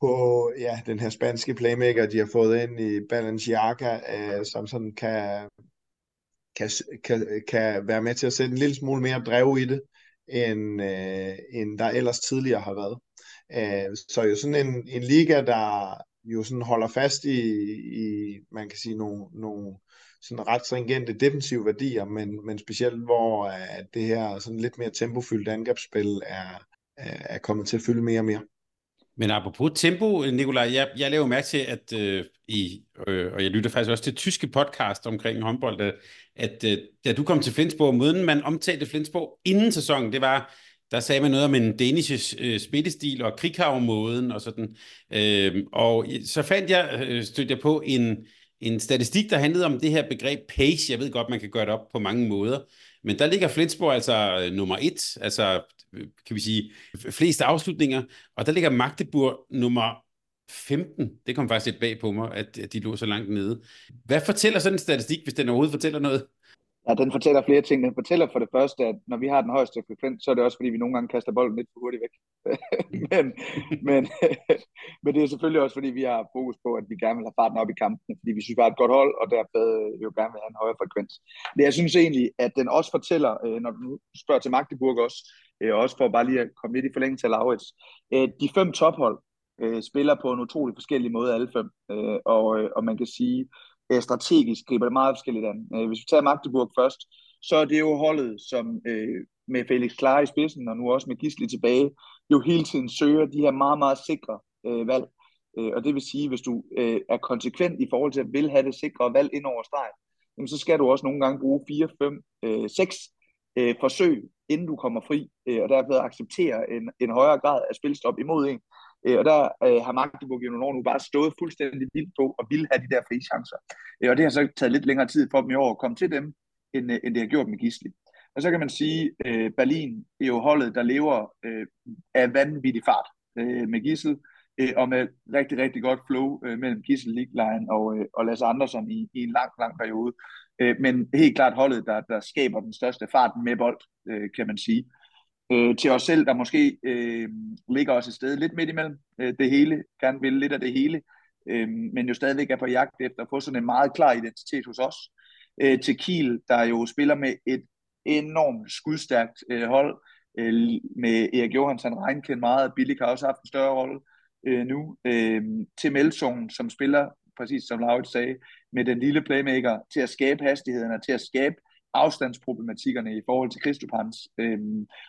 på ja, den her spanske playmaker, de har fået ind i Balenciaga, øh, som sådan kan, kan, kan, kan være med til at sætte en lille smule mere drev i det, end, øh, end der ellers tidligere har været. Øh, så jo sådan en, en liga, der jo sådan holder fast i, i man kan sige, nogle, nogle sådan ret stringente defensive værdier, men, men specielt hvor at det her sådan lidt mere tempofyldt angrebsspil er, er kommet til at fylde mere og mere. Men apropos tempo, Nikolaj, jeg, jeg laver mærke til, at øh, i, øh, og jeg lytter faktisk også til tyske podcast omkring håndbold, at, at øh, da du kom til Flensborg, måden man omtalte Flensborg inden sæsonen, det var, der sagde man noget om en danish øh, spillestil og krighavmåden og sådan. Øh, og så fandt jeg, øh, stødte jeg på en, en statistik, der handlede om det her begreb pace. Jeg ved godt, man kan gøre det op på mange måder. Men der ligger Flensborg altså øh, nummer et, altså øh, kan vi sige flest afslutninger, og der ligger Magdeburg nummer 15. Det kom faktisk lidt bag på mig, at de lå så langt nede. Hvad fortæller sådan en statistik, hvis den overhovedet fortæller noget? Ja, den fortæller flere ting. Den fortæller for det første, at når vi har den højeste frekvens, så er det også, fordi vi nogle gange kaster bolden lidt for hurtigt væk. men, men, men det er selvfølgelig også, fordi vi har fokus på, at vi gerne vil have farten op i kampen, fordi vi synes, vi har et godt hold, og derfor jo gerne vil have en højere frekvens. Men jeg synes egentlig, at den også fortæller, øh, når du spørger til Magdeburg også, øh, også for bare lige at komme lidt i forlængelse af Laurits, øh, de fem tophold spiller på en utrolig forskellig måde alle fem, og, og man kan sige, øh, strategisk griber det meget forskelligt an. Øh, hvis vi tager Magdeburg først, så er det jo holdet, som øh, med Felix Klar i spidsen, og nu også med Gisli tilbage, jo hele tiden søger de her meget, meget sikre øh, valg. Øh, og det vil sige, hvis du øh, er konsekvent i forhold til at vil have det sikre valg ind over streg, jamen, så skal du også nogle gange bruge 4, 5, øh, 6 øh, forsøg, inden du kommer fri, øh, og derved acceptere en, en højere grad af spilstop imod en, Øh, og der øh, har Magdeburg i nogle år nu bare stået fuldstændig vildt på og ville have de der frie chancer. Øh, og det har så taget lidt længere tid for dem i år at komme til dem, end, øh, end det har gjort med Gisli. Og så kan man sige, øh, Berlin er jo holdet, der lever øh, af vanvittig fart øh, med Gissel, øh, og med rigtig, rigtig godt flow øh, mellem Gissel, Liglein og, øh, og Lasse Andersson i, i en lang, lang periode. Øh, men helt klart holdet, der, der skaber den største fart med bold, øh, kan man sige øh, til os selv, der måske øh, ligger os et sted lidt midt imellem øh, det hele, gerne vil lidt af det hele, øh, men jo stadigvæk er på jagt efter at få sådan en meget klar identitet hos os. Øh, til Kiel, der jo spiller med et enormt skudstærkt øh, hold, øh, med Erik Johansson Reinken meget, Billig har også haft en større rolle øh, nu, øh, til Melsungen, som spiller, præcis som Laurits sagde, med den lille playmaker, til at skabe hastigheden og til at skabe afstandsproblematikkerne i forhold til Kristopans, øh,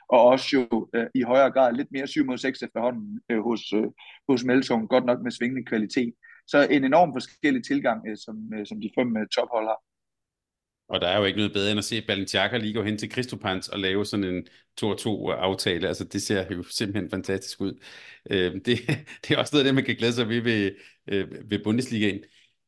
og også jo øh, i højere grad lidt mere 7 mod 6 efterhånden øh, hos, øh, hos Melsung, godt nok med svingende kvalitet. Så en enorm forskellig tilgang, øh, som, øh, som de fem øh, tophold har. Og der er jo ikke noget bedre end at se Balenciaga lige gå hen til Kristopans og lave sådan en 2-2-aftale. Øh, altså det ser jo simpelthen fantastisk ud. Øh, det, det er også noget af det, man kan glæde sig ved ved, øh, ved Bundesligaen.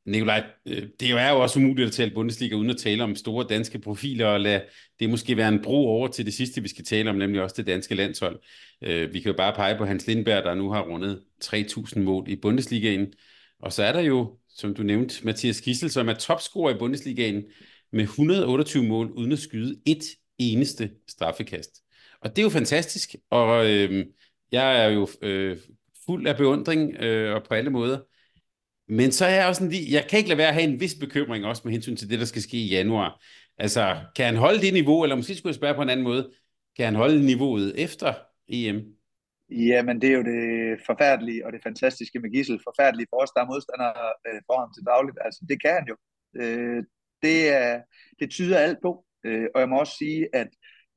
Nikolaj, øh, det er jo også umuligt at tale Bundesliga uden at tale om store danske profiler, og lad det måske være en bro over til det sidste, vi skal tale om, nemlig også det danske landshold. Øh, vi kan jo bare pege på Hans Lindberg, der nu har rundet 3.000 mål i Bundesligaen. Og så er der jo, som du nævnte, Mathias Kissel, som er topscorer i Bundesligaen med 128 mål uden at skyde et eneste straffekast. Og det er jo fantastisk, og øh, jeg er jo øh, fuld af beundring øh, og på alle måder. Men så er jeg også sådan lige, jeg kan ikke lade være at have en vis bekymring også med hensyn til det, der skal ske i januar. Altså, kan han holde det niveau, eller måske skulle jeg spørge på en anden måde, kan han holde niveauet efter EM? Jamen, det er jo det forfærdelige og det fantastiske med Gissel. Forfærdelige for os, der er modstandere øh, for ham til dagligt. Altså, det kan han jo. Øh, det, er, det tyder alt på. Øh, og jeg må også sige, at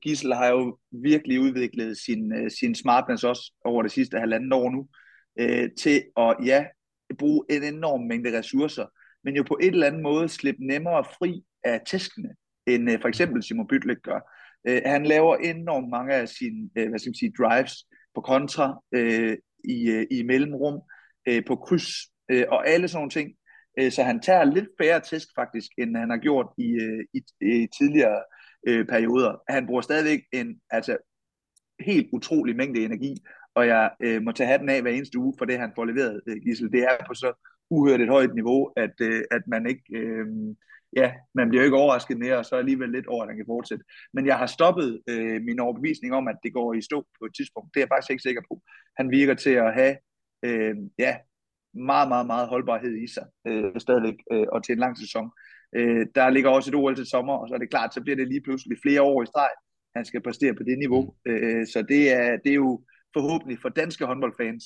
Gissel har jo virkelig udviklet sin, øh, sin smartness også over det sidste halvanden år nu, øh, til at ja, bruge en enorm mængde ressourcer, men jo på et eller andet måde slippe nemmere fri af tæskene, end øh, for eksempel Simon Bytlik gør. Øh, han laver enormt mange af sine øh, hvad skal man sige, drives på kontra, øh, i, øh, i mellemrum, øh, på kryds øh, og alle sådan nogle ting. Øh, så han tager lidt færre tæsk faktisk, end han har gjort i, øh, i, i tidligere øh, perioder. Han bruger stadigvæk en altså, helt utrolig mængde energi, og jeg øh, må tage hatten af hver eneste uge for det, han får leveret, øh, Gissel. Det er på så uhørt et højt niveau, at, øh, at man ikke... Øh, ja, man bliver jo ikke overrasket mere, og så alligevel lidt over, at han kan fortsætte. Men jeg har stoppet øh, min overbevisning om, at det går i stå på et tidspunkt. Det er jeg faktisk ikke sikker på. Han virker til at have øh, ja, meget, meget, meget holdbarhed i sig øh, stadigvæk, øh, og til en lang sæson. Øh, der ligger også et OL til sommer, og så er det klart, så bliver det lige pludselig flere år i streg, han skal præstere på det niveau. Mm. Øh, så det er, det er jo forhåbentlig for danske håndboldfans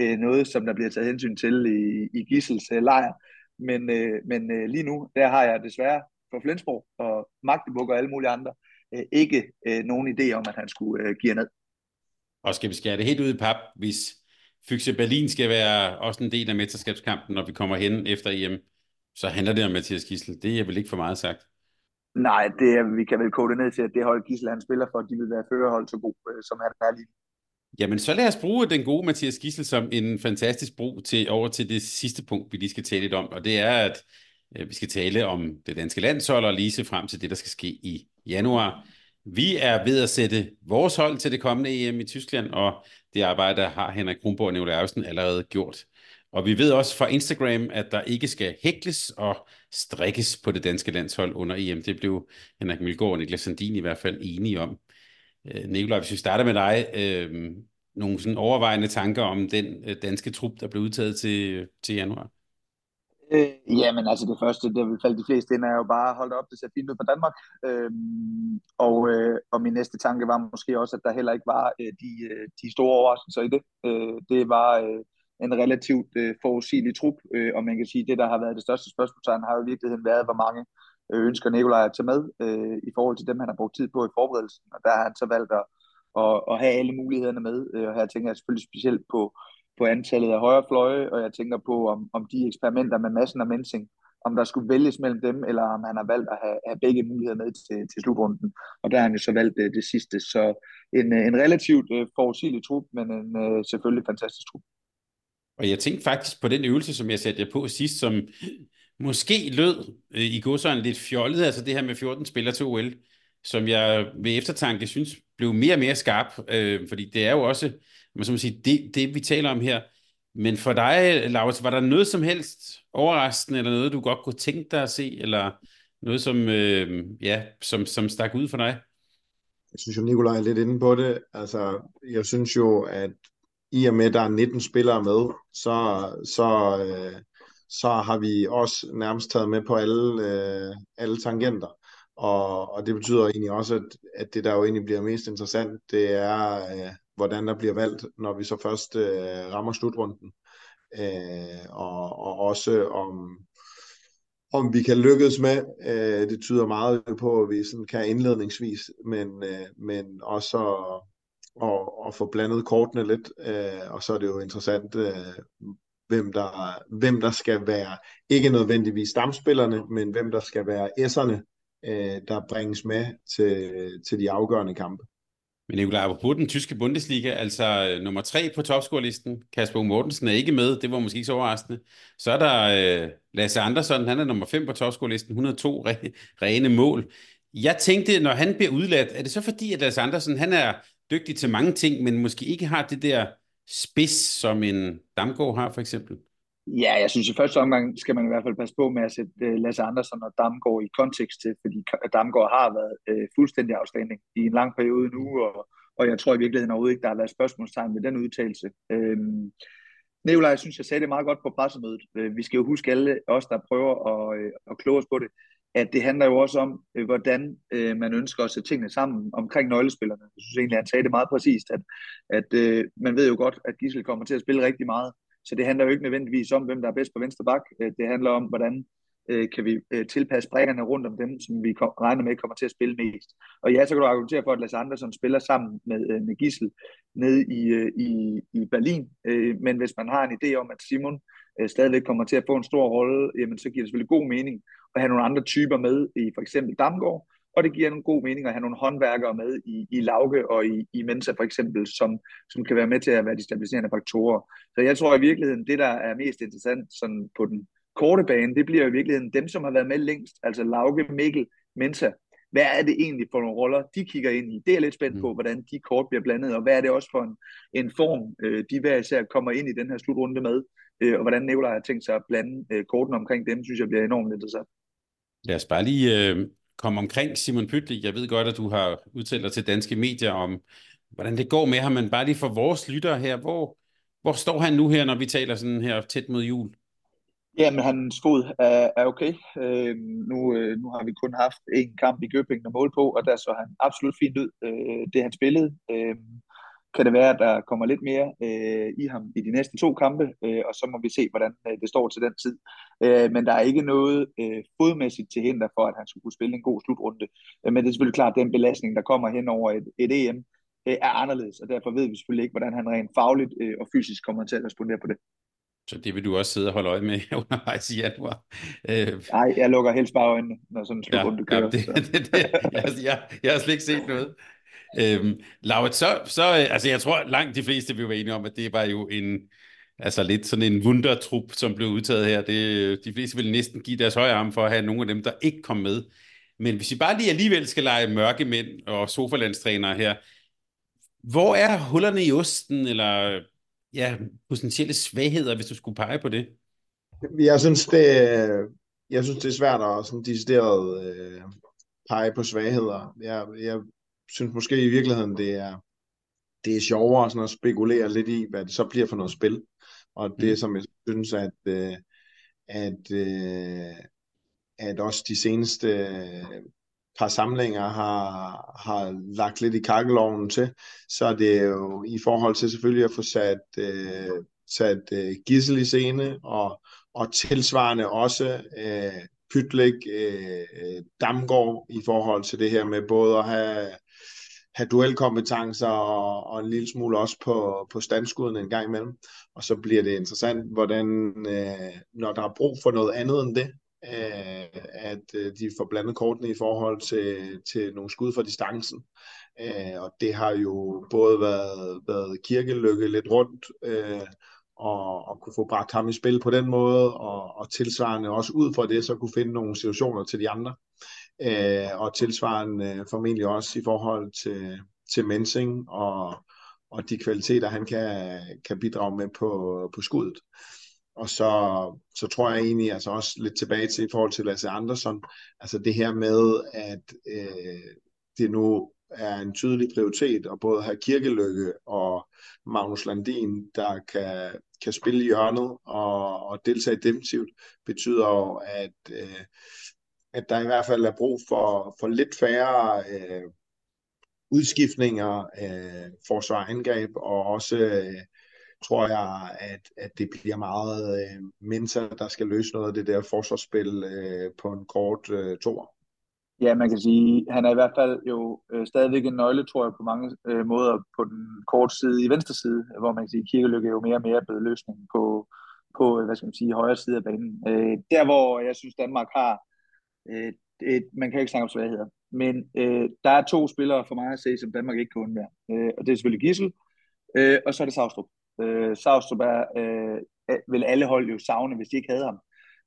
øh, noget, som der bliver taget hensyn til i, i Gissels øh, lejr. Men, øh, men øh, lige nu, der har jeg desværre for Flensborg og Magdeburg og alle mulige andre øh, ikke øh, nogen idé om, at han skulle øh, give ned. Og skal vi skære det helt ud i pap, hvis Fyxe Berlin skal være også en del af mesterskabskampen, når vi kommer hen efter EM, så handler det om Mathias Gissel. Det er vel ikke for meget sagt. Nej, det er, vi kan vel kode det ned til, at det hold Gissel han spiller for, de vil være førerhold så god, øh, som han er lige Jamen, så lad os bruge den gode Mathias Gissel som en fantastisk brug til over til det sidste punkt, vi lige skal tale lidt om, og det er, at øh, vi skal tale om det danske landshold og lige se frem til det, der skal ske i januar. Vi er ved at sætte vores hold til det kommende EM i Tyskland, og det arbejde har Henrik Kronborg og Nicolai allerede gjort. Og vi ved også fra Instagram, at der ikke skal hækles og strikkes på det danske landshold under EM. Det blev Henrik Milgaard og Niklas Sandin i hvert fald enige om. Øh, Nikolaj, hvis vi starter med dig, øh, nogle sådan overvejende tanker om den øh, danske trup, der blev udtaget til, til januar? Øh, jamen altså det første, det vil falde de fleste ind, er jo bare holdt op, det ser fint ud for Danmark. Øh, og, øh, og min næste tanke var måske også, at der heller ikke var øh, de, øh, de store overraskelser i det. Øh, det var øh, en relativt øh, forudsigelig trup, øh, og man kan sige, at det, der har været det største spørgsmålstegn, har jo i virkeligheden været, hvor mange øh, Øh, ønsker Nikolaj at tage med øh, i forhold til dem, han har brugt tid på i forberedelsen. Og der har han så valgt at, at, at have alle mulighederne med. Øh, og her tænker jeg selvfølgelig specielt på, på antallet af højre fløje, og jeg tænker på, om, om de eksperimenter med massen og mensing, om der skulle vælges mellem dem, eller om han har valgt at have, have begge muligheder med til, til slutrunden. Og der har han jo så valgt det, det sidste. Så en, en relativt uh, forudsigelig trup, men en uh, selvfølgelig fantastisk trup. Og jeg tænkte faktisk på den øvelse, som jeg satte jer på sidst, som måske lød øh, i godsøjne lidt fjollet, altså det her med 14 spillere til OL, som jeg ved eftertanke synes blev mere og mere skarp, øh, fordi det er jo også, man skal sige, det, det vi taler om her. Men for dig, Lars, var der noget som helst overraskende, eller noget, du godt kunne tænke dig at se, eller noget, som, øh, ja, som, som stak ud for dig? Jeg synes jo, Nikolaj er lidt inde på det. Altså, jeg synes jo, at i og med, at der er 19 spillere med, så, så, øh, så har vi også nærmest taget med på alle, øh, alle tangenter. Og, og det betyder egentlig også, at, at det der jo egentlig bliver mest interessant, det er, øh, hvordan der bliver valgt, når vi så først øh, rammer slutrunden. Øh, og, og også om, om vi kan lykkes med. Øh, det tyder meget på, at vi sådan kan indledningsvis, men, øh, men også at, at, at få blandet kortene lidt, øh, og så er det jo interessant, øh, hvem der, hvem der skal være, ikke nødvendigvis stamspillerne, men hvem der skal være S'erne, øh, der bringes med til, til de afgørende kampe. Men Nicolaj, på den tyske Bundesliga, altså øh, nummer tre på topscorelisten, Kasper Mortensen er ikke med, det var måske ikke så overraskende. Så er der øh, Lasse Andersson, han er nummer fem på topscorelisten, 102 re- rene mål. Jeg tænkte, når han bliver udladt, er det så fordi, at Lasse Andersson, han er dygtig til mange ting, men måske ikke har det der spids, som en Damgaard har for eksempel? Ja, jeg synes i første omgang skal man i hvert fald passe på med at sætte uh, Lasse Andersen og Damgaard i kontekst til, fordi Damgaard har været uh, fuldstændig afstanding i en lang periode nu, og, og jeg tror i virkeligheden overhovedet ikke, der har været spørgsmålstegn ved den udtalelse. Øhm, Nicolaj, jeg synes, jeg sagde det meget godt på pressemødet. Øh, vi skal jo huske alle os, der prøver at, at kloge os på det, at det handler jo også om, øh, hvordan øh, man ønsker at sætte tingene sammen omkring nøglespillerne. Jeg synes egentlig, at han sagde det meget præcist, at, at øh, man ved jo godt, at Gissel kommer til at spille rigtig meget, så det handler jo ikke nødvendigvis om, hvem der er bedst på venstre bak. Øh, det handler om, hvordan øh, kan vi øh, tilpasse brækkerne rundt om dem, som vi kom, regner med kommer til at spille mest. Og ja, så kan du argumentere for, at Lasse Andersson spiller sammen med, øh, med Gissel nede i, øh, i, i Berlin. Øh, men hvis man har en idé om, at Simon øh, stadigvæk kommer til at få en stor rolle, jamen så giver det selvfølgelig god mening at have nogle andre typer med i for eksempel Damgaard, og det giver nogle god mening at have nogle håndværkere med i, i Lauke og i, i Mensa for eksempel, som, som kan være med til at være de stabiliserende faktorer. Så jeg tror i virkeligheden, det der er mest interessant sådan på den korte bane, det bliver i virkeligheden dem, som har været med længst, altså Lauke, Mikkel, Mensa. Hvad er det egentlig for nogle roller, de kigger ind i? Det er jeg lidt spændt på, mm. hvordan de kort bliver blandet, og hvad er det også for en, en form, øh, de hver især kommer ind i den her slutrunde med, øh, og hvordan Nikolaj har tænkt sig at blande øh, korten omkring dem, synes jeg bliver enormt interessant. Lad os bare lige øh, komme omkring Simon Pytlik. Jeg ved godt, at du har udtalt dig til danske medier om, hvordan det går med ham, men bare lige for vores lyttere her, hvor, hvor står han nu her, når vi taler sådan her tæt mod jul? Jamen, hans fod er, er okay. Øh, nu, øh, nu har vi kun haft en kamp i Gøbing at måle på, og der så han absolut fint ud, øh, det han spillede. Øh, kan det være, at der kommer lidt mere øh, i ham i de næste to kampe, øh, og så må vi se, hvordan øh, det står til den tid. Øh, men der er ikke noget øh, fodmæssigt til hinder for, at han skulle kunne spille en god slutrunde. Øh, men det er selvfølgelig klart, at den belastning, der kommer hen over et, et EM, øh, er anderledes, og derfor ved vi selvfølgelig ikke, hvordan han rent fagligt øh, og fysisk kommer til at respondere på det. Så det vil du også sidde og holde øje med undervejs i januar. Øh, Nej, jeg lukker helst bare øjnene, når sådan en slutrunde ja, kører. Ja, det, det, det, jeg, jeg, jeg har slet ikke set noget. Øhm, Lauret, så, så, altså jeg tror langt de fleste vil være enige om, at det var jo en, altså lidt sådan en wundertrup, som blev udtaget her. Det, de fleste vil næsten give deres højre arm for at have nogle af dem, der ikke kom med. Men hvis vi bare lige alligevel skal lege mørke mænd og sofalandstrænere her, hvor er hullerne i osten, eller ja, potentielle svagheder, hvis du skulle pege på det? Jeg synes, det, jeg synes, det er svært at sådan decideret øh, pege på svagheder. Jeg, jeg synes måske i virkeligheden, det er, det er sjovere sådan at spekulere lidt i, hvad det så bliver for noget spil. Og det, mm. som jeg synes, at, øh, at, øh, at også de seneste par samlinger har, har lagt lidt i kakkeloven til, så er det jo i forhold til selvfølgelig at få sat, øh, sat øh, gissel i scene, og, og tilsvarende også øh, Pytlik, øh, Damgaard i forhold til det her med både at have have duelkompetencer og, og en lille smule også på, på standskuden en gang imellem. Og så bliver det interessant, hvordan, øh, når der er brug for noget andet end det, øh, at øh, de får blandet kortene i forhold til, til nogle skud fra distancen. Øh, og det har jo både været, været kirkelykke lidt rundt, øh, og, og kunne få bragt ham i spil på den måde, og, og tilsvarende også ud fra det, så kunne finde nogle situationer til de andre øh, og tilsvarende øh, formentlig også i forhold til, til Mensing og, og de kvaliteter, han kan, kan bidrage med på, på skuddet. Og så, så tror jeg egentlig altså også lidt tilbage til i forhold til Lasse Andersson, altså det her med, at øh, det nu er en tydelig prioritet og både have Kirkelykke og Magnus Landin, der kan, kan spille i hjørnet og, og deltage defensivt, betyder jo, at øh, at der i hvert fald er brug for, for lidt færre øh, udskiftninger, øh, forsvarangreb, og også øh, tror jeg, at, at det bliver meget øh, Mensa, der skal løse noget af det der forsvarsspil øh, på en kort øh, tor. Ja, man kan sige, han er i hvert fald jo øh, stadigvæk en nøgle, tror jeg, på mange øh, måder på den korte side i venstre side, hvor man kan sige, at Kirkelykke er jo mere og mere blevet løsningen på, på øh, hvad skal man sige, højre side af banen. Øh, der, hvor jeg synes, Danmark har Øh, et, man kan ikke snakke om svagheder. Men øh, der er to spillere for mig at se, som Danmark ikke kan undvære. Øh, og det er selvfølgelig Gissel, øh, og så er det Savstrup. Øh, Savstrup er, øh, vil alle hold jo savne, hvis de ikke havde ham.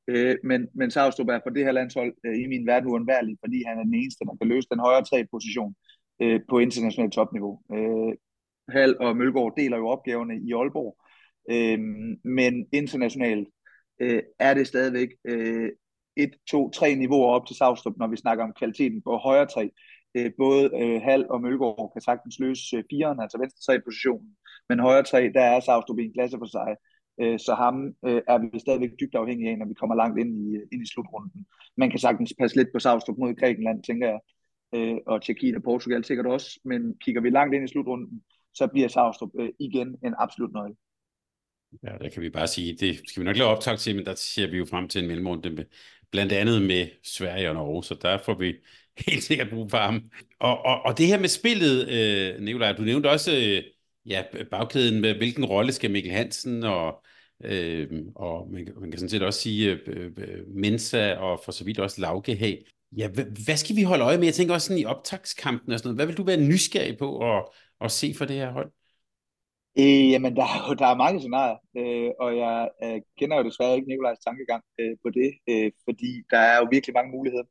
Øh, men, men Savstrup er på det her landshold øh, i min verden uundværlig, fordi han er den eneste, der kan løse den højre tre position øh, på internationalt topniveau. Øh, Hal og Mølgaard deler jo opgaverne i Aalborg, øh, men internationalt øh, er det stadigvæk øh, et, to, tre niveauer op til Savstrup, når vi snakker om kvaliteten på højre tre. Øh, både øh, Hal og Mølgaard kan sagtens løse øh, firen, altså venstre tre positionen, men højre tre, der er Savstrup i en klasse for sig. Øh, så ham øh, er vi stadigvæk dybt afhængige af, når vi kommer langt ind i, ind i slutrunden. Man kan sagtens passe lidt på Savstrup mod Grækenland, tænker jeg, øh, og Tjekkiet og Portugal sikkert også, men kigger vi langt ind i slutrunden, så bliver Savstrup øh, igen en absolut nøgle. Ja, der kan vi bare sige, det skal vi nok lave optag til, men der ser vi jo frem til en mellemrunde med, blandt andet med Sverige og Norge, så der får vi helt sikkert brug for ham. Og, og, og det her med spillet, øh, Nicolaj, du nævnte også øh, ja, bagkæden med, hvilken rolle skal Mikkel Hansen og, øh, og man, man kan sådan set også sige øh, øh, øh Mensa og for så vidt også Lauke have. Ja, hvad, hvad skal vi holde øje med? Jeg tænker også sådan i optagskampen og sådan noget. Hvad vil du være nysgerrig på at, at se for det her hold? Øh, jamen, der er jo der er mange scenarier, øh, og jeg øh, kender jo desværre ikke Nikolajs tankegang øh, på det, øh, fordi der er jo virkelig mange muligheder.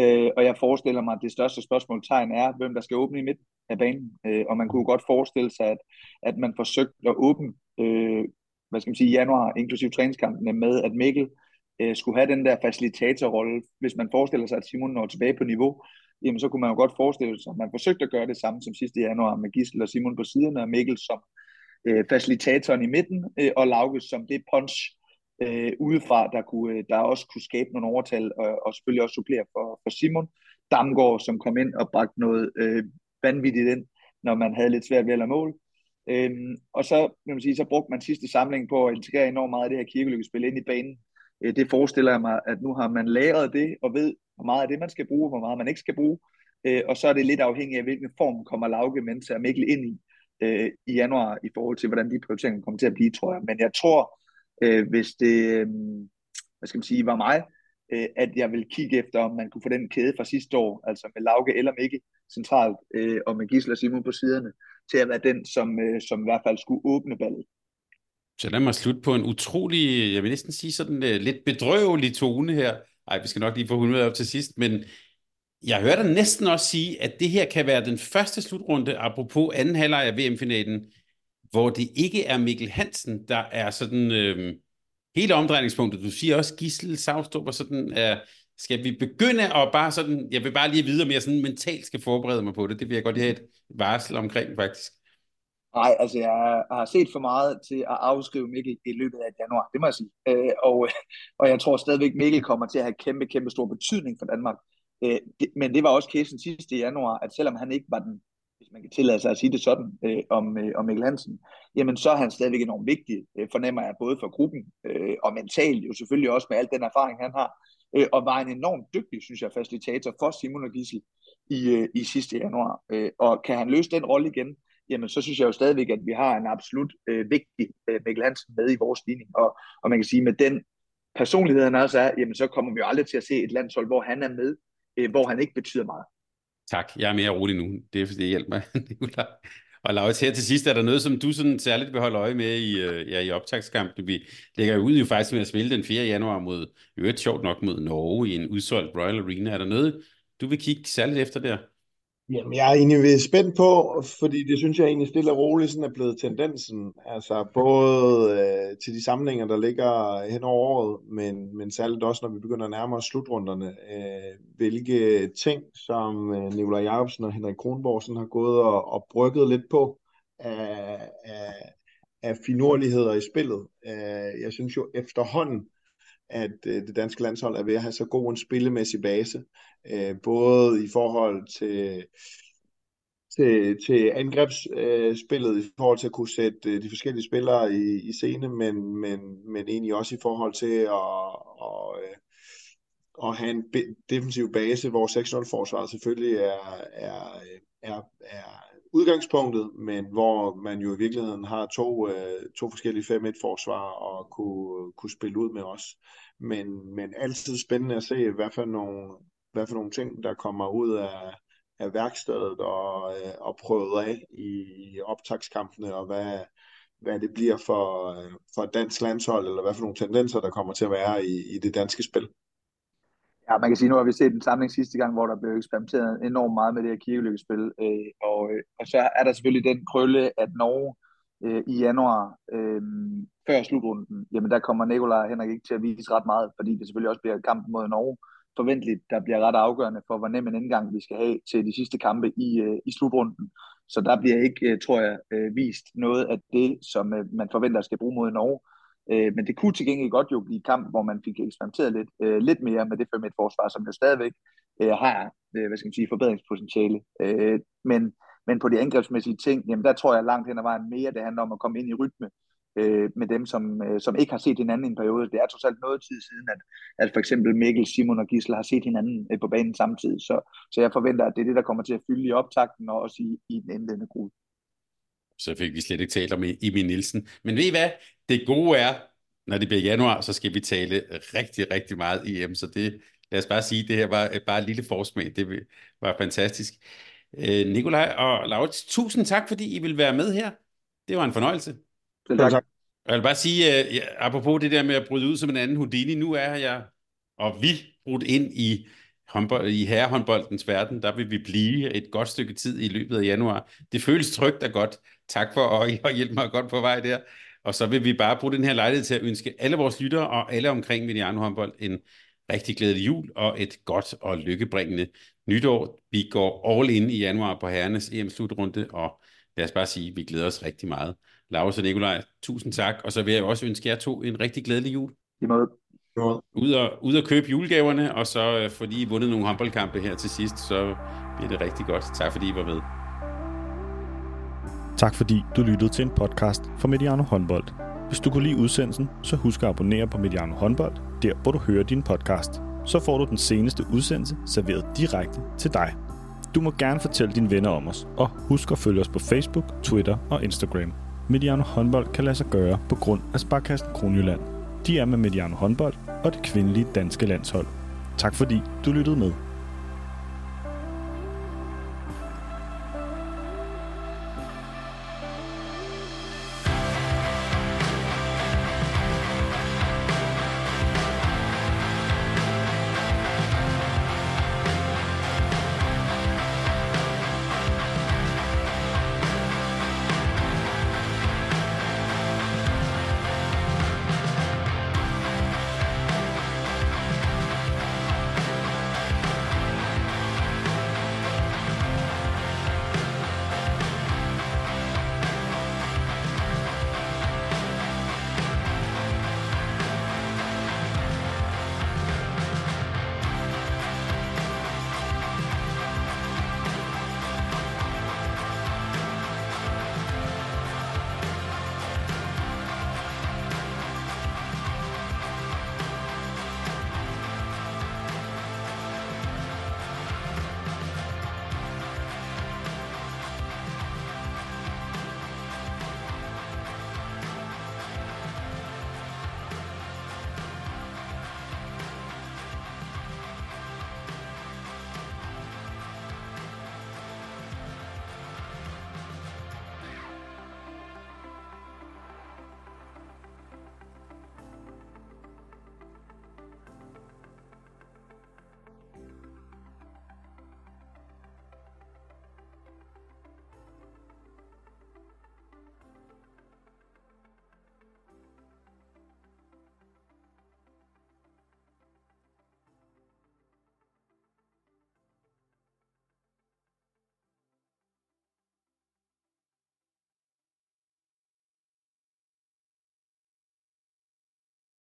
Øh, og jeg forestiller mig, at det største spørgsmålstegn er, hvem der skal åbne i midten af banen. Øh, og man kunne godt forestille sig, at, at man forsøgte at åbne, øh, hvad skal man sige, januar, inklusive træningskampene, med at Mikkel øh, skulle have den der facilitatorrolle. Hvis man forestiller sig, at Simon når tilbage på niveau, jamen så kunne man jo godt forestille sig, at man forsøgte at gøre det samme som sidste januar med Gissel og Simon på siderne, og Mikkel som øh, facilitatoren i midten, øh, og Lauke som det punch øh, udefra, der, kunne, øh, der også kunne skabe nogle overtal, og, og selvfølgelig også supplere for, for Simon. Damgaard, som kom ind og bragte noget øh, vanvittigt ind, når man havde lidt svært ved at lade mål. Øhm, og så, kan man sige, så brugte man sidste samling på at integrere enormt meget af det her kirkelykkespil ind i banen. Øh, det forestiller jeg mig, at nu har man lagret det, og ved, hvor meget af det man skal bruge, hvor meget man ikke skal bruge. Øh, og så er det lidt afhængigt af, hvilken form kommer Lauke, mens og Mikkel ind i øh, i januar i forhold til, hvordan de prioriteringer kommer til at blive, tror jeg. Men jeg tror, øh, hvis det øh, hvad skal man sige, var mig, øh, at jeg vil kigge efter, om man kunne få den kæde fra sidste år, altså med Lauke eller Mikke centralt, øh, og med Gisler Simon på siderne, til at være den, som, øh, som i hvert fald skulle åbne ballet. Så lad mig slutte på en utrolig, jeg vil næsten sige sådan uh, lidt bedrøvelig tone her. Ej, vi skal nok lige få hundrede op til sidst, men jeg hørte dig næsten også sige, at det her kan være den første slutrunde, apropos anden halvleg af VM-finalen, hvor det ikke er Mikkel Hansen, der er sådan øh, hele omdrejningspunktet. Du siger også Gissel Savstrup, og sådan er, skal vi begynde at bare sådan, jeg vil bare lige vide, om jeg sådan mentalt skal forberede mig på det. Det vil jeg godt have et varsel omkring, faktisk. Nej, altså jeg har set for meget til at afskrive Mikkel i løbet af januar, det må jeg sige. Øh, og, og jeg tror stadigvæk, Mikkel kommer til at have kæmpe, kæmpe stor betydning for Danmark. Øh, det, men det var også casen sidste januar, at selvom han ikke var den, hvis man kan tillade sig at sige det sådan, øh, om, øh, om Mikkel Hansen, jamen så er han stadigvæk enormt vigtig, øh, fornemmer jeg, både for gruppen øh, og mentalt, jo selvfølgelig også med al den erfaring, han har, øh, og var en enormt dygtig, synes jeg, facilitator for Simon og Gissel i, øh, i sidste januar. Øh, og kan han løse den rolle igen, jamen så synes jeg jo stadigvæk, at vi har en absolut øh, vigtig øh, Mikkel Hansen med i vores ligning, og, og man kan sige, med den personlighed, han også er, jamen så kommer vi jo aldrig til at se et landshold, hvor han er med øh, hvor han ikke betyder meget. Tak, jeg er mere rolig nu. Det er fordi, det hjælper mig, Og Laurits, her til sidst, er der noget, som du sådan særligt vil holde øje med i, øh, ja, i optagskampen? Vi lægger jo ud jo faktisk med at spille den 4. januar mod, øvrigt sjovt nok mod Norge i en udsolgt Royal Arena. Er der noget, du vil kigge særligt efter der? Jamen, jeg er egentlig spændt på, fordi det synes jeg egentlig stille og roligt sådan er blevet tendensen. Altså både øh, til de samlinger, der ligger hen over året, men, men særligt også, når vi begynder at nærme os slutrunderne. Øh, hvilke ting, som øh, Nikolaj Jacobsen og Henrik Kronborg sådan har gået og, og brygget lidt på af, af, af finurligheder i spillet. Øh, jeg synes jo efterhånden, at øh, det danske landshold er ved at have så god en spillemæssig base, øh, både i forhold til til, til angrebsspillet øh, i forhold til at kunne sætte øh, de forskellige spillere i, i scene, men, men, men egentlig også i forhold til at, og, øh, at have en defensiv base, hvor 6-0-forsvaret selvfølgelig er, er, øh, er, er udgangspunktet, men hvor man jo i virkeligheden har to, øh, to forskellige 5-1-forsvar og kunne, kunne spille ud med os. Men, men altid spændende at se, hvad for nogle, hvad for nogle ting, der kommer ud af, af værkstedet og, øh, og prøvet af i, i optagskampene, og hvad, hvad det bliver for, øh, for dansk landshold, eller hvad for nogle tendenser, der kommer til at være i, i det danske spil. Ja, man kan sige, nu har vi set en samling sidste gang, hvor der blev eksperimenteret enormt meget med det her kirkelykkespil, øh, og, øh, og så er der selvfølgelig den krølle, at Norge øh, i januar, øh, før slutrunden, jamen der kommer Nikolaj Henrik ikke til at vise ret meget, fordi det selvfølgelig også bliver kampen mod Norge, forventeligt, der bliver ret afgørende for, hvor nem en indgang vi skal have til de sidste kampe i, øh, i slutrunden. Så der bliver ikke, øh, tror jeg, øh, vist noget af det, som øh, man forventer skal bruge mod Norge. Øh, men det kunne til gengæld godt jo blive kamp, hvor man fik eksperimenteret lidt, øh, lidt mere med det for et forsvar, som jo stadigvæk øh, har øh, hvad skal man sige, forbedringspotentiale. Øh, men, men på de angrebsmæssige ting, jamen der tror jeg langt hen ad vejen mere, det handler om at komme ind i rytme øh, med dem, som, øh, som ikke har set hinanden i en periode. Det er trods alt noget tid siden, at, at for eksempel Mikkel, Simon og Gisle har set hinanden øh, på banen samtidig. Så, så jeg forventer, at det er det, der kommer til at fylde i optakten og også i, i den indledende gruppe så fik vi slet ikke talt om Emil Nielsen. Men ved I hvad? Det gode er, når det bliver januar, så skal vi tale rigtig, rigtig meget EM, så det, lad os bare sige, det her var bare et lille forsmag. Det var fantastisk. Øh, Nikolaj og Laurits, tusind tak, fordi I vil være med her. Det var en fornøjelse. Selv tak. tak. Jeg vil bare sige, uh, apropos det der med at bryde ud som en anden Houdini, nu er jeg og vi brudt ind i håndbold, i herrehåndboldens verden, der vil vi blive et godt stykke tid i løbet af januar. Det føles trygt og godt. Tak for at, at hjælpe mig godt på vej der. Og så vil vi bare bruge den her lejlighed til at ønske alle vores lyttere og alle omkring Mediano håndbold en rigtig glædelig jul og et godt og lykkebringende nytår. Vi går all in i januar på herrenes EM-slutrunde, og lad os bare sige, at vi glæder os rigtig meget. Lars og Nikolaj, tusind tak, og så vil jeg også ønske jer to en rigtig glædelig jul. I måde. Ud og, ud og købe julegaverne, og så øh, fordi I vundet nogle håndboldkampe her til sidst, så bliver det rigtig godt. Tak fordi I var med. Tak fordi du lyttede til en podcast fra Mediano Håndbold. Hvis du kunne lide udsendelsen, så husk at abonnere på Mediano Håndbold, der hvor du hører din podcast. Så får du den seneste udsendelse serveret direkte til dig. Du må gerne fortælle dine venner om os, og husk at følge os på Facebook, Twitter og Instagram. Mediano håndbold kan lade sig gøre på grund af Sparkassen Kronjylland. De er med Mediano håndbold og det kvindelige danske landshold. Tak fordi du lyttede med.